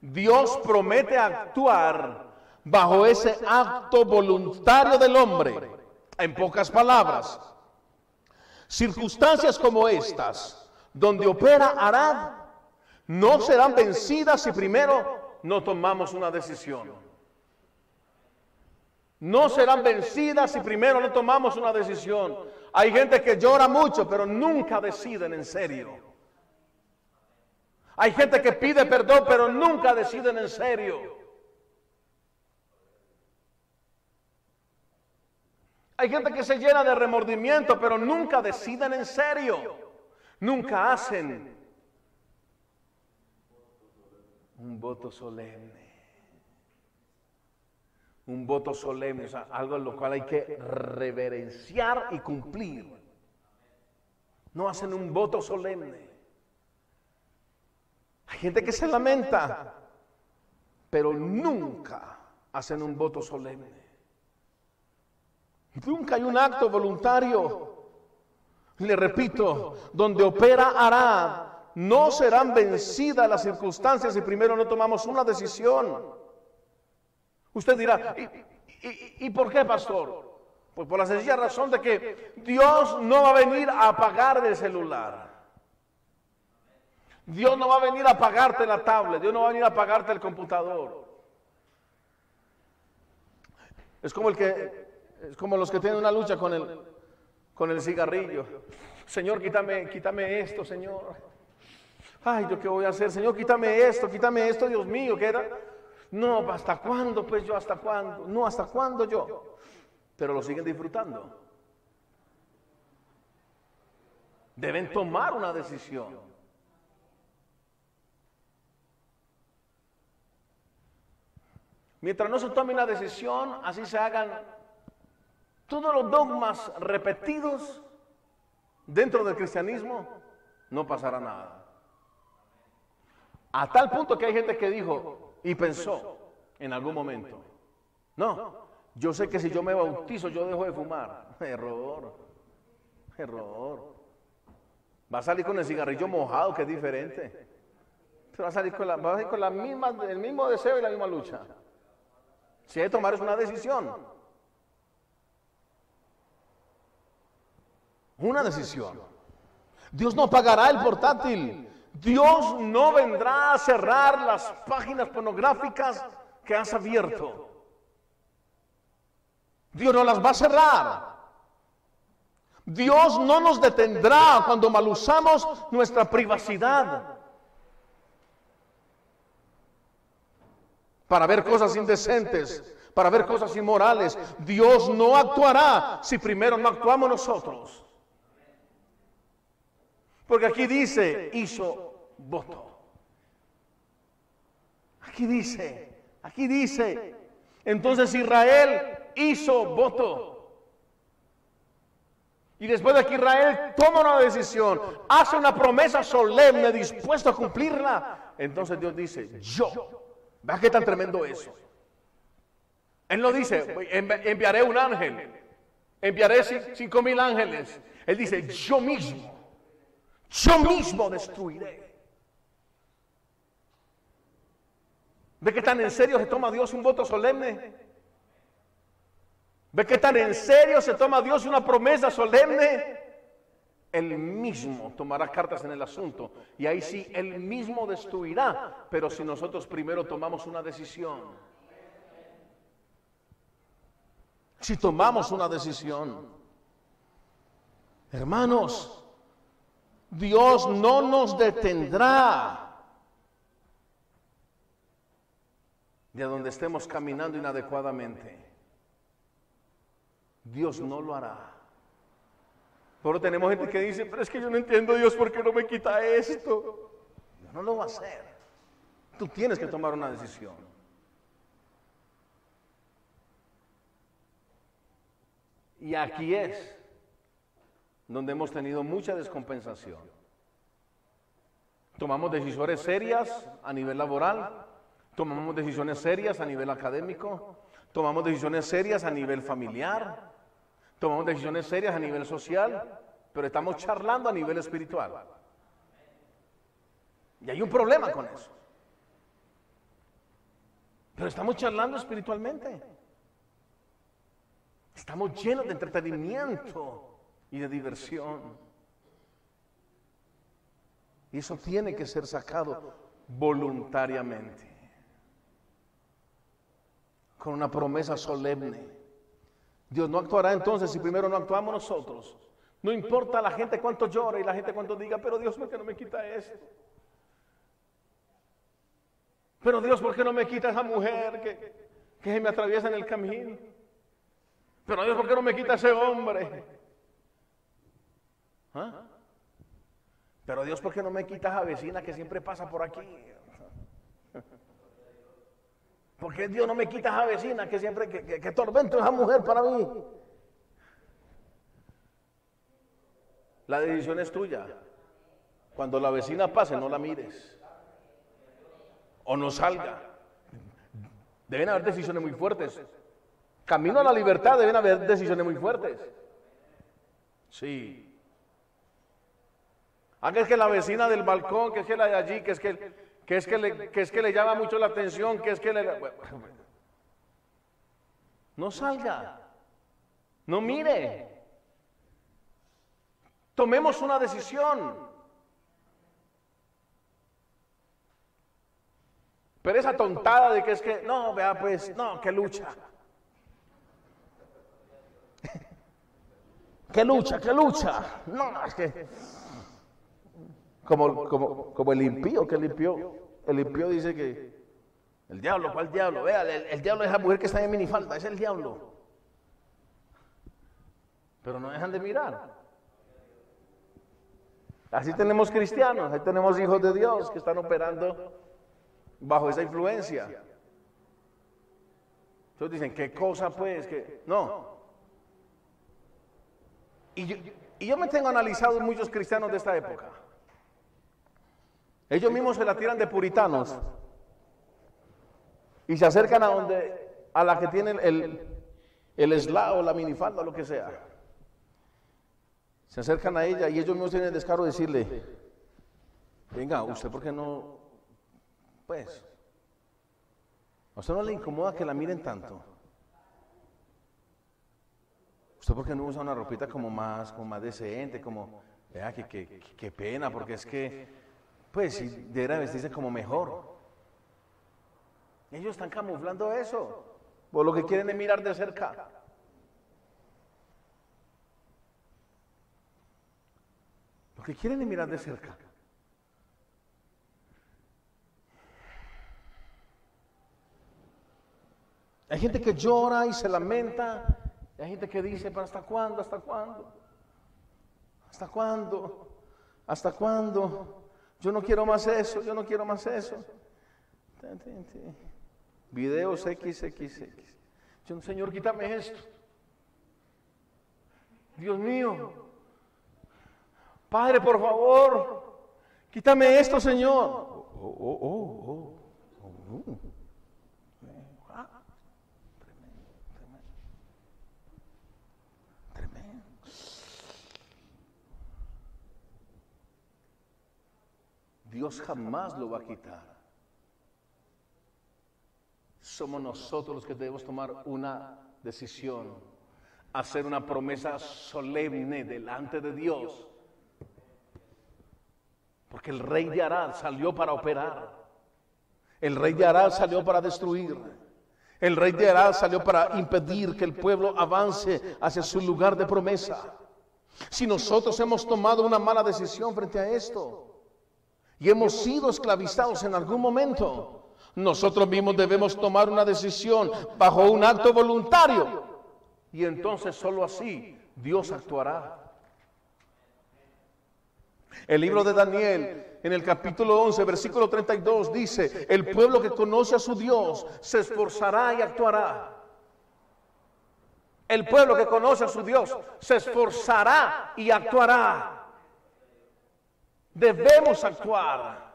Dios promete actuar bajo ese acto voluntario del hombre. En pocas palabras, circunstancias como estas, donde opera Arad, no serán vencidas si primero no tomamos una decisión. No serán vencidas si primero no tomamos una decisión. Hay gente que llora mucho, pero nunca deciden en serio. Hay gente que pide perdón, pero nunca deciden en serio. Hay gente que se llena de remordimiento, pero nunca deciden en serio. Nunca hacen un voto solemne. Un voto solemne, o sea, algo en lo cual hay que reverenciar y cumplir. No hacen un voto solemne. Hay gente que se lamenta, pero nunca hacen un voto solemne. Nunca hay un acto voluntario. Le repito, donde opera Arad, no serán vencidas las circunstancias si primero no tomamos una decisión. Usted dirá, ¿y, por qué, pastor? Pues por la sencilla razón de que Dios no va a venir a apagar el celular. Dios no va a venir a apagarte la tablet, Dios no va a venir a apagarte el computador. Es como el que es como los que tienen una lucha con el, con el cigarrillo. Señor, quítame, quítame esto, Señor. Ay, ¿yo qué voy a hacer? Señor, quítame esto, quítame esto, Dios mío, ¿qué era? No, ¿hasta cuándo? Pues yo, ¿hasta cuándo? No, ¿hasta cuándo yo? Pero lo siguen disfrutando. Deben tomar una decisión. Mientras no se tome una decisión, así se hagan todos los dogmas repetidos dentro del cristianismo, no pasará nada. A tal punto que hay gente que dijo y pensó en algún momento, no, yo sé que si yo me bautizo yo dejo de fumar. Error, error. Va a salir con el cigarrillo mojado, que es diferente. Pero va a salir con la, misma, el mismo deseo y la misma lucha. Si hay que tomar es una decisión. Una decisión. Dios no pagará el portátil. Dios no vendrá a cerrar las páginas pornográficas que has abierto. Dios no las va a cerrar. Dios no nos detendrá cuando mal usamos nuestra privacidad para ver cosas indecentes, para ver cosas inmorales. Dios no actuará si primero no actuamos nosotros. Porque aquí dice, hizo voto. Aquí dice, aquí dice. Entonces Israel hizo voto. Y después de que Israel toma una decisión, hace una promesa solemne, dispuesto a cumplirla, entonces Dios dice, yo. ¿Ves qué tan tremendo eso? Él no dice, enviaré un ángel, enviaré cinco mil ángeles. Él dice, yo mismo yo mismo destruiré. ¿Ve que tan en serio se toma Dios un voto solemne? ¿Ve que tan en serio se toma Dios una promesa solemne? Él mismo tomará cartas en el asunto y ahí sí, Él mismo destruirá, pero si nosotros primero tomamos una decisión. Si tomamos una decisión, hermanos, Dios no nos detendrá de donde estemos caminando inadecuadamente. Dios no lo hará. Pero tenemos gente que dice, pero es que yo no entiendo Dios, ¿por qué no me quita esto? no lo va a hacer. Tú tienes que tomar una decisión. Y aquí es donde hemos tenido mucha descompensación. Tomamos decisiones serias a nivel laboral, tomamos decisiones serias a nivel académico, tomamos decisiones serias a nivel familiar, tomamos decisiones serias a nivel social, pero estamos charlando a nivel espiritual. Y hay un problema con eso. Pero estamos charlando espiritualmente. Estamos llenos de entretenimiento y de diversión. Y eso tiene que ser sacado voluntariamente. Con una promesa solemne. Dios no actuará entonces si primero no actuamos nosotros. No importa la gente cuánto llore y la gente cuánto diga, pero Dios, ¿por qué no me quita esto? Pero Dios, ¿por qué no me quita esa mujer que, que se me atraviesa en el camino? Pero Dios, ¿por qué no me quita ese hombre? ¿Ah? Pero Dios, ¿por qué no me quitas a vecina que siempre pasa por aquí? ¿Por qué Dios no me quitas a vecina que siempre, que, que, tormento esa mujer para mí? La decisión es tuya. Cuando la vecina pase, no la mires. O no salga. Deben haber decisiones muy fuertes. Camino a la libertad deben haber decisiones muy fuertes. Sí. Ah, que es que la vecina del balcón, que es que la de allí, que es que, es que, le, es que le llama mucho la atención, que es que le... No salga, no mire. Tomemos una decisión. Pero esa tontada de que es que, no, vea pues, no, que lucha. que lucha, que lucha. No, es que como, como, como el impío que limpió. El impío dice que el diablo, ¿cuál diablo? Vea, el, diablo es la mujer que está en minifalda, es el diablo. Pero no dejan de mirar. Así tenemos cristianos, ahí tenemos hijos de Dios que están operando bajo esa influencia. Entonces dicen, ¿qué cosa pues? que No. Y yo, y yo me tengo analizado muchos cristianos de esta época. Ellos mismos se la tiran de puritanos y se acercan a donde a la que tiene el, el o la minifalda o lo que sea. Se acercan a ella y ellos mismos tienen el descaro de decirle, venga, ¿usted por qué no? Pues, ¿a usted no le incomoda que la miren tanto? ¿Usted por qué no usa una ropita como más, como más decente, como, vea, que, pena, porque es que pues si debería vestirse como mejor. Ellos están camuflando eso. Por lo que quieren es mirar de cerca. Lo que quieren es mirar de cerca. Hay gente que llora y se lamenta. Hay gente que dice, ¿para hasta cuándo? ¿Hasta cuándo? ¿Hasta cuándo? ¿Hasta cuándo? Yo no quiero más eso, yo no quiero más eso. Videos XXX. Yo, Señor, quítame esto. Dios mío. Padre, por favor, quítame esto, Señor. Oh, oh, oh, oh. Dios jamás lo va a quitar. Somos nosotros los que debemos tomar una decisión, hacer una promesa solemne delante de Dios. Porque el rey de Arad salió para operar. El rey de Arad salió para destruir. El rey de Arad salió para impedir que el pueblo avance hacia su lugar de promesa. Si nosotros hemos tomado una mala decisión frente a esto, y hemos sido esclavizados en algún momento, nosotros mismos debemos tomar una decisión bajo un acto voluntario. Y entonces solo así Dios actuará. El libro de Daniel, en el capítulo 11, versículo 32, dice, el pueblo que conoce a su Dios se esforzará y actuará. El pueblo que conoce a su Dios se esforzará y actuará. Debemos actuar.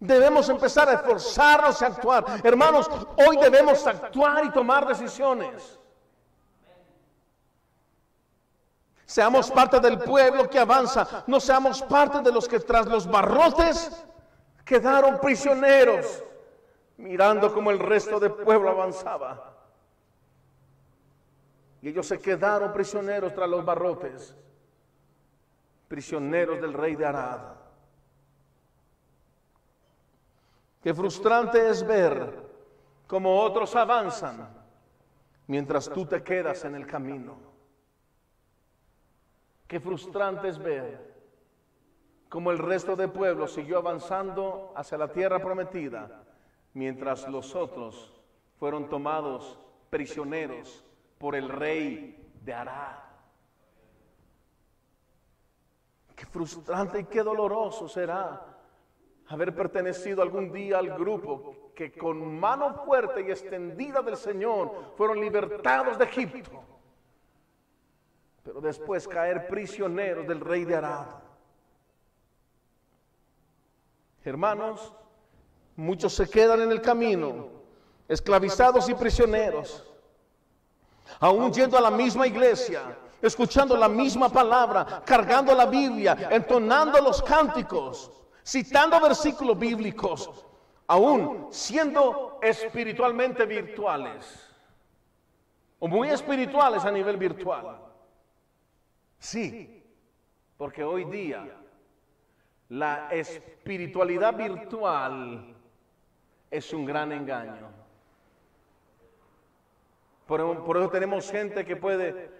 Debemos empezar a esforzarnos y actuar. Hermanos, hoy debemos actuar y tomar decisiones. Seamos parte del pueblo que avanza. No seamos parte de los que tras los barrotes quedaron prisioneros, mirando como el resto del pueblo avanzaba. Y ellos se quedaron prisioneros tras los barrotes, prisioneros del rey de Arad. Qué frustrante es ver cómo otros avanzan mientras tú te quedas en el camino. Qué frustrante es ver cómo el resto del pueblo siguió avanzando hacia la tierra prometida mientras los otros fueron tomados prisioneros por el rey de Arad. Qué frustrante y qué doloroso será haber pertenecido algún día al grupo que con mano fuerte y extendida del Señor fueron libertados de Egipto, pero después caer prisioneros del rey de Arad. Hermanos, muchos se quedan en el camino, esclavizados y prisioneros aún yendo a la misma iglesia, escuchando la misma palabra, cargando la Biblia, entonando los cánticos, citando versículos bíblicos, aún siendo espiritualmente virtuales, o muy espirituales a nivel virtual. Sí, porque hoy día la espiritualidad virtual es un gran engaño. Por, eso tenemos gente que puede,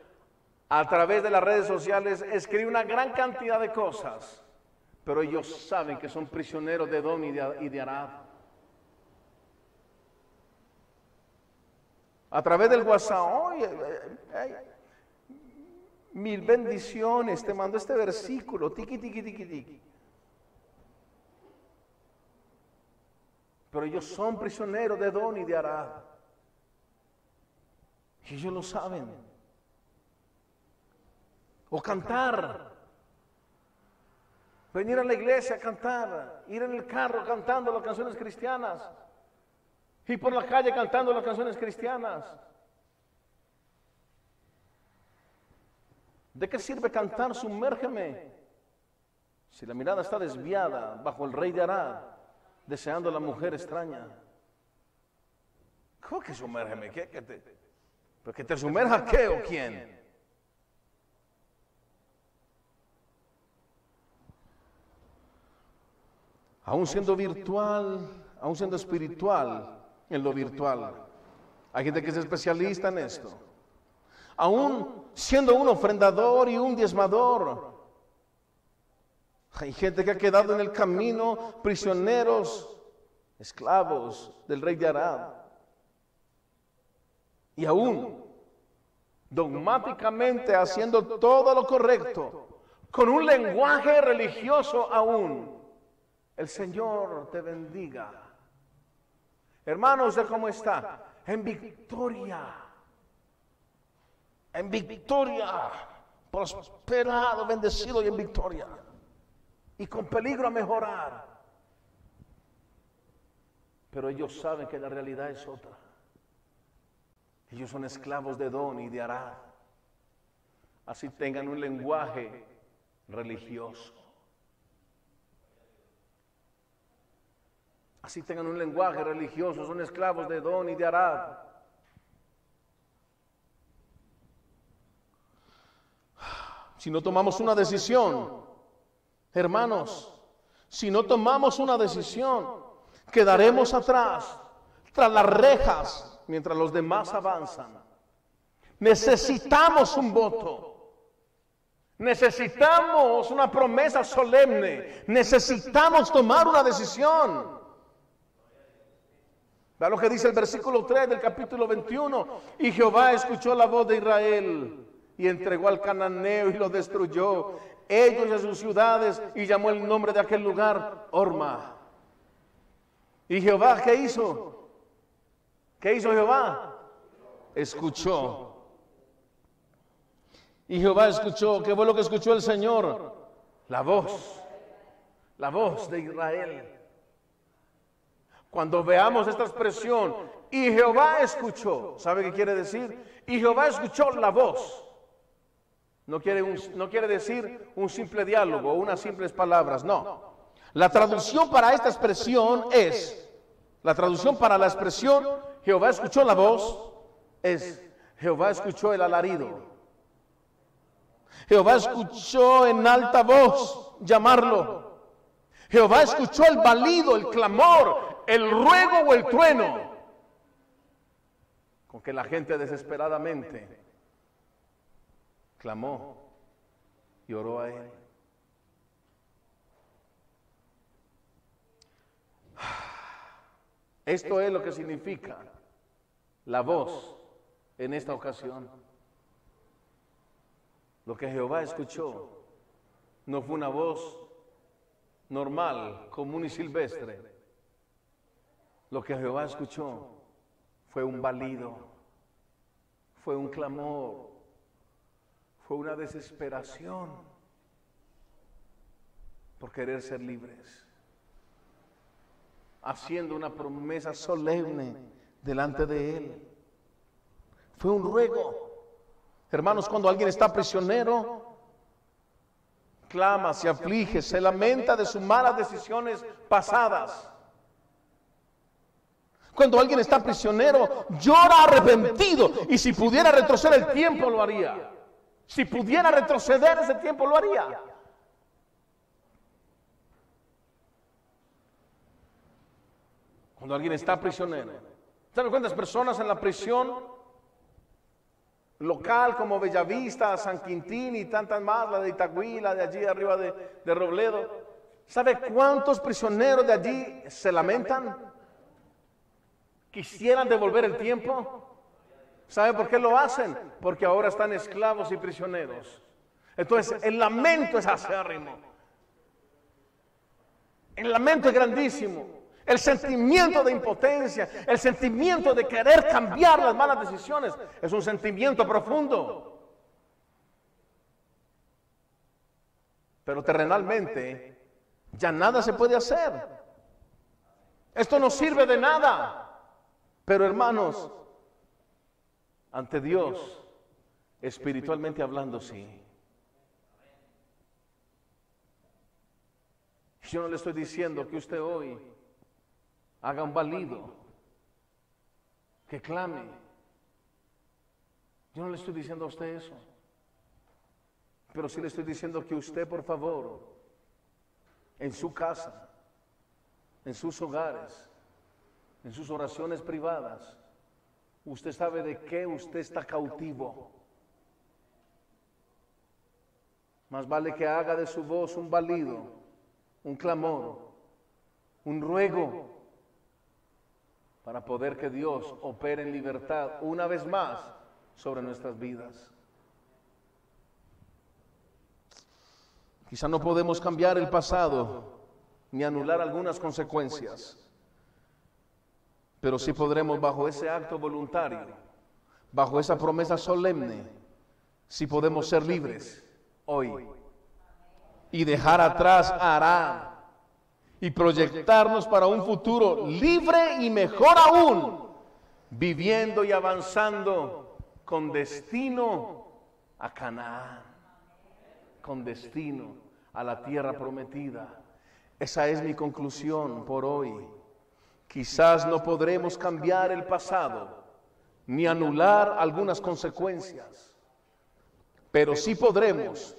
a través de las redes sociales, escribir una gran cantidad de cosas, pero ellos saben que son prisioneros de Don y de, Arad. A través del WhatsApp, oye, mil bendiciones, te mando este versículo, tiki, tiki, tiki, tiki. Pero ellos son prisioneros de Don y de Arad. Y ellos lo saben. O cantar. Venir a la iglesia a cantar. Ir en el carro cantando las canciones cristianas. Y por la calle cantando las canciones cristianas. ¿De qué sirve cantar? Sumérgeme. Si la mirada está desviada bajo el rey de Arad, deseando a la mujer extraña. ¿Cómo que sumérgeme? ¿Qué, qué te, ¿Pero te sumerja qué o quién? Aún siendo virtual, aún siendo espiritual en lo virtual. Hay gente que es especialista en esto. Aún siendo un ofrendador y un diezmador. Hay gente que ha quedado en el camino prisioneros, esclavos del rey de Arad y aún dogmáticamente haciendo todo lo correcto, con un lenguaje religioso aún, el Señor te bendiga. Hermanos, ¿de cómo está? En victoria. En victoria. Prosperado, bendecido y en victoria. Y con peligro a mejorar. Pero ellos saben que la realidad es otra. Ellos son esclavos de Don y de Arad. Así tengan un lenguaje religioso. Así tengan un lenguaje religioso, son esclavos de Don y de Arad. Si no tomamos una decisión, hermanos, si no tomamos una decisión, quedaremos atrás, tras las rejas mientras los demás avanzan. Necesitamos un voto. Necesitamos una promesa solemne. Necesitamos tomar una decisión. Vea lo que dice el versículo 3 del capítulo 21. Y Jehová escuchó la voz de Israel y entregó al cananeo y lo destruyó, ellos y sus ciudades, y llamó el nombre de aquel lugar Orma. ¿Y Jehová qué hizo? ¿Qué hizo Jehová? Escuchó. Y Jehová escuchó. ¿Qué fue lo que escuchó el Señor? La voz. La voz de Israel. Cuando veamos esta expresión, y Jehová escuchó, ¿sabe qué quiere decir? Y Jehová escuchó la voz. No quiere, no quiere decir un simple diálogo unas simples palabras, no. La traducción para esta expresión es, la traducción para la expresión Jehová escuchó la voz es Jehová escuchó el alarido. Jehová escuchó en alta voz llamarlo. Jehová escuchó el balido, el clamor, el ruego o el trueno. Con que la gente desesperadamente clamó y oró a él. Esto es lo que significa la voz en esta ocasión. Lo que Jehová escuchó no fue una voz normal, común y silvestre. Lo que Jehová escuchó fue un balido, fue un clamor, fue una desesperación por querer ser libres, haciendo una promesa solemne delante de Él. Fue un ruego. Hermanos, cuando alguien está prisionero, clama, se aflige, se lamenta de sus malas decisiones pasadas. Cuando alguien está prisionero, llora arrepentido. Y si pudiera retroceder el tiempo, lo haría. Si pudiera retroceder ese tiempo, lo haría. Cuando alguien está prisionero. ¿Saben cuántas personas en la prisión local como Bellavista, San Quintín y tantas más, la de Itagüí, la de allí arriba de, de Robledo. ¿Sabe cuántos prisioneros de allí se lamentan? Quisieran devolver el tiempo. ¿Sabe por qué lo hacen? Porque ahora están esclavos y prisioneros. Entonces, el lamento es acérrimo. El lamento es grandísimo. El sentimiento de impotencia, el sentimiento de querer cambiar las malas decisiones, es un sentimiento profundo. Pero terrenalmente ya nada se puede hacer. Esto no sirve de nada. Pero hermanos, ante Dios, espiritualmente hablando, sí. Yo no le estoy diciendo que usted hoy haga un balido, que clame. Yo no le estoy diciendo a usted eso, pero sí le estoy diciendo que usted, por favor, en su casa, en sus hogares, en sus oraciones privadas, usted sabe de qué usted está cautivo. Más vale que haga de su voz un balido, un clamor, un ruego para poder que Dios opere en libertad una vez más sobre nuestras vidas. Quizá no podemos cambiar el pasado ni anular algunas consecuencias, pero sí podremos bajo ese acto voluntario, bajo esa promesa solemne, sí podemos ser libres hoy y dejar atrás a Arán y proyectarnos para un futuro libre y mejor aún, viviendo y avanzando con destino a Canaán, con destino a la tierra prometida. Esa es mi conclusión por hoy. Quizás no podremos cambiar el pasado ni anular algunas consecuencias, pero sí podremos,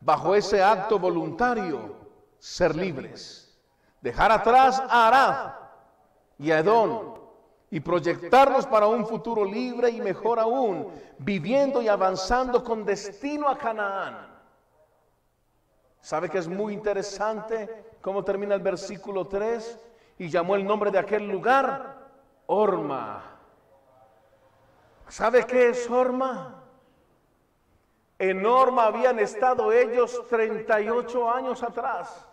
bajo ese acto voluntario, ser libres dejar atrás a Arad y a Edom y proyectarnos para un futuro libre y mejor aún, viviendo y avanzando con destino a Canaán. ¿Sabe que es muy interesante cómo termina el versículo 3? Y llamó el nombre de aquel lugar Orma. ¿Sabe qué es Orma? En Orma habían estado ellos 38 años atrás.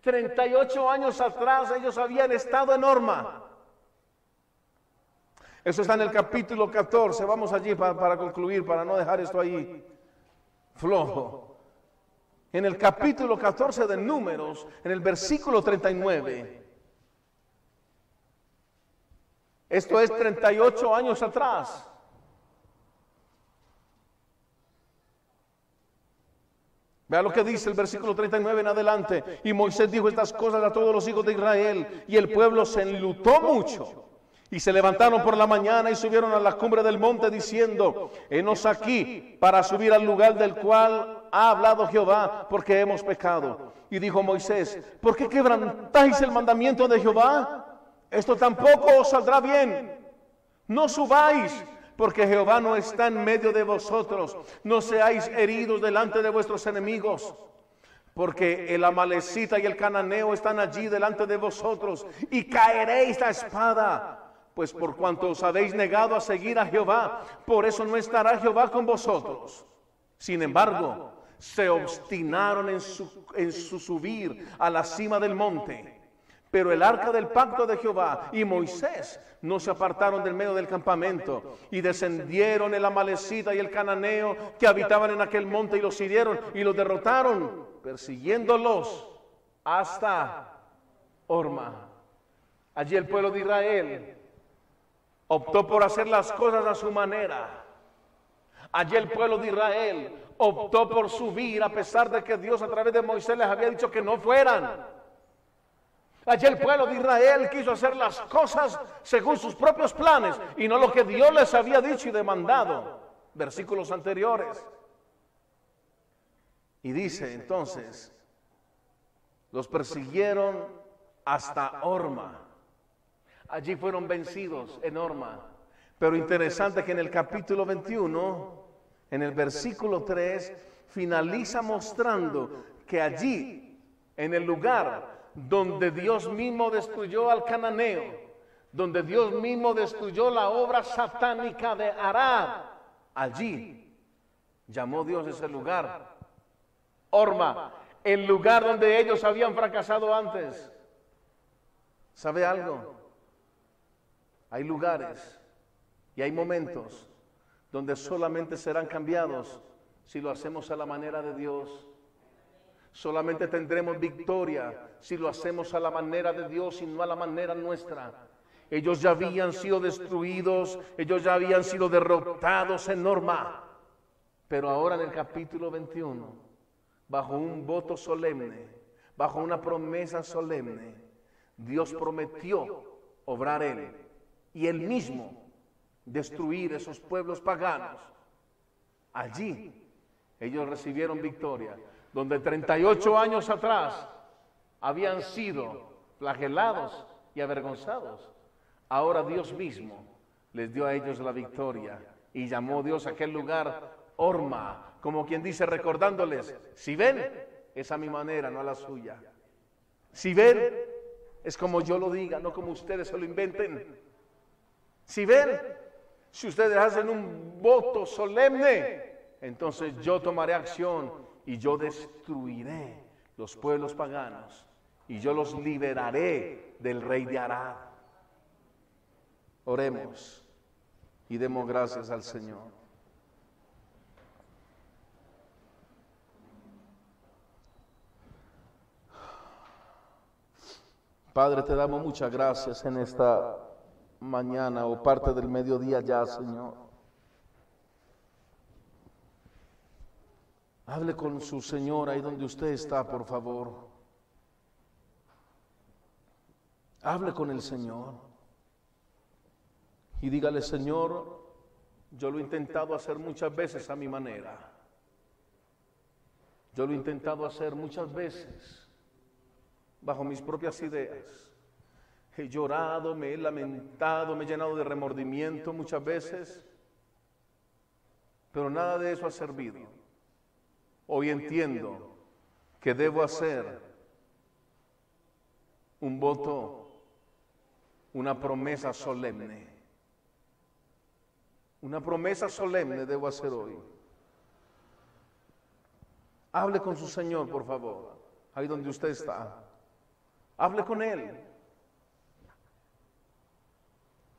38 años atrás ellos habían estado en Norma. Eso está en el capítulo 14. Vamos allí para, para, concluir, para no dejar esto ahí flojo. En el capítulo 14 de Números, en el versículo 39, Esto es 38 años atrás. Vea lo que dice el versículo 39 en adelante. Y Moisés dijo estas cosas a todos los hijos de Israel y el pueblo se enlutó mucho. Y se levantaron por la mañana y subieron a la cumbre del monte diciendo, henos aquí para subir al lugar del cual ha hablado Jehová, porque hemos pecado. Y dijo Moisés, ¿por qué quebrantáis el mandamiento de Jehová? Esto tampoco os saldrá bien. No subáis, porque Jehová no está en medio de vosotros. No seáis heridos delante de vuestros enemigos porque el amalecita y el cananeo están allí delante de vosotros y caeréis la espada pues por cuanto os habéis negado a seguir a Jehová, por eso no estará Jehová con vosotros. Sin embargo, se obstinaron en su, en su subir a la cima del monte. Pero el arca del pacto de Jehová y Moisés no se apartaron del medio del campamento y descendieron el amalecita y el cananeo que habitaban en aquel monte y los hirieron y los derrotaron, persiguiéndolos hasta Orma. Allí el pueblo de Israel optó por hacer las cosas a su manera. Allí el pueblo de Israel optó por subir a pesar de que Dios a través de Moisés les había dicho que no fueran. Allí el pueblo de Israel quiso hacer las cosas según sus propios planes y no lo que Dios les había dicho y demandado. Versículos anteriores. Y dice entonces, los persiguieron hasta Orma. Allí fueron vencidos en Orma. Pero interesante que en el capítulo 21, en el versículo 3, finaliza mostrando que allí, en el lugar donde Dios mismo destruyó al cananeo, donde Dios mismo destruyó la obra satánica de Arad, allí llamó Dios ese lugar Orma, el lugar donde ellos habían fracasado antes. ¿Sabe algo? Hay lugares y hay momentos donde solamente serán cambiados si lo hacemos a la manera de Dios. Solamente tendremos victoria si lo hacemos a la manera de Dios y no a la manera nuestra. Ellos ya habían sido destruidos, ellos ya habían sido derrotados en norma. Pero ahora en el capítulo 21, bajo un voto solemne, bajo una promesa solemne, Dios prometió obrar en y él mismo destruir esos pueblos paganos. Allí ellos recibieron victoria, donde 38 años atrás habían sido flagelados y avergonzados. Ahora Dios mismo les dio a ellos la victoria y llamó Dios a aquel lugar Orma, como quien dice recordándoles, si ven, es a mi manera, no a la suya. Si ven, es como yo lo diga, no como ustedes se lo inventen. Si ven, si ustedes hacen un voto solemne, entonces yo tomaré acción y yo destruiré los pueblos paganos y yo los liberaré del rey de Arad. Oremos y demos gracias al Señor. Padre, te damos muchas gracias en esta mañana o parte del mediodía ya, Señor. Hable con su Señor ahí donde usted está, por favor. Hable con el Señor. Y dígale, Señor, yo lo he intentado hacer muchas veces a mi manera. Yo lo he intentado hacer muchas veces bajo mis propias ideas. He llorado, me he lamentado, me he llenado de remordimiento muchas veces, pero nada de eso ha servido. Hoy entiendo que debo hacer un voto, una promesa solemne. Una promesa solemne debo hacer hoy. Hable con su Señor, por favor, ahí donde usted está. Hable con Él.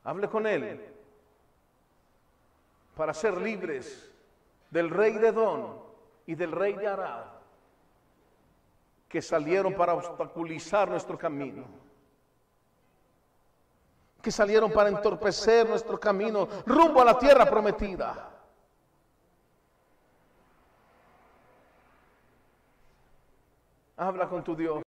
Hable con Él para ser libres del rey de Don y del rey de Arad que salieron para obstaculizar nuestro camino, que salieron para entorpecer nuestro camino rumbo a la tierra prometida. Habla con tu Dios.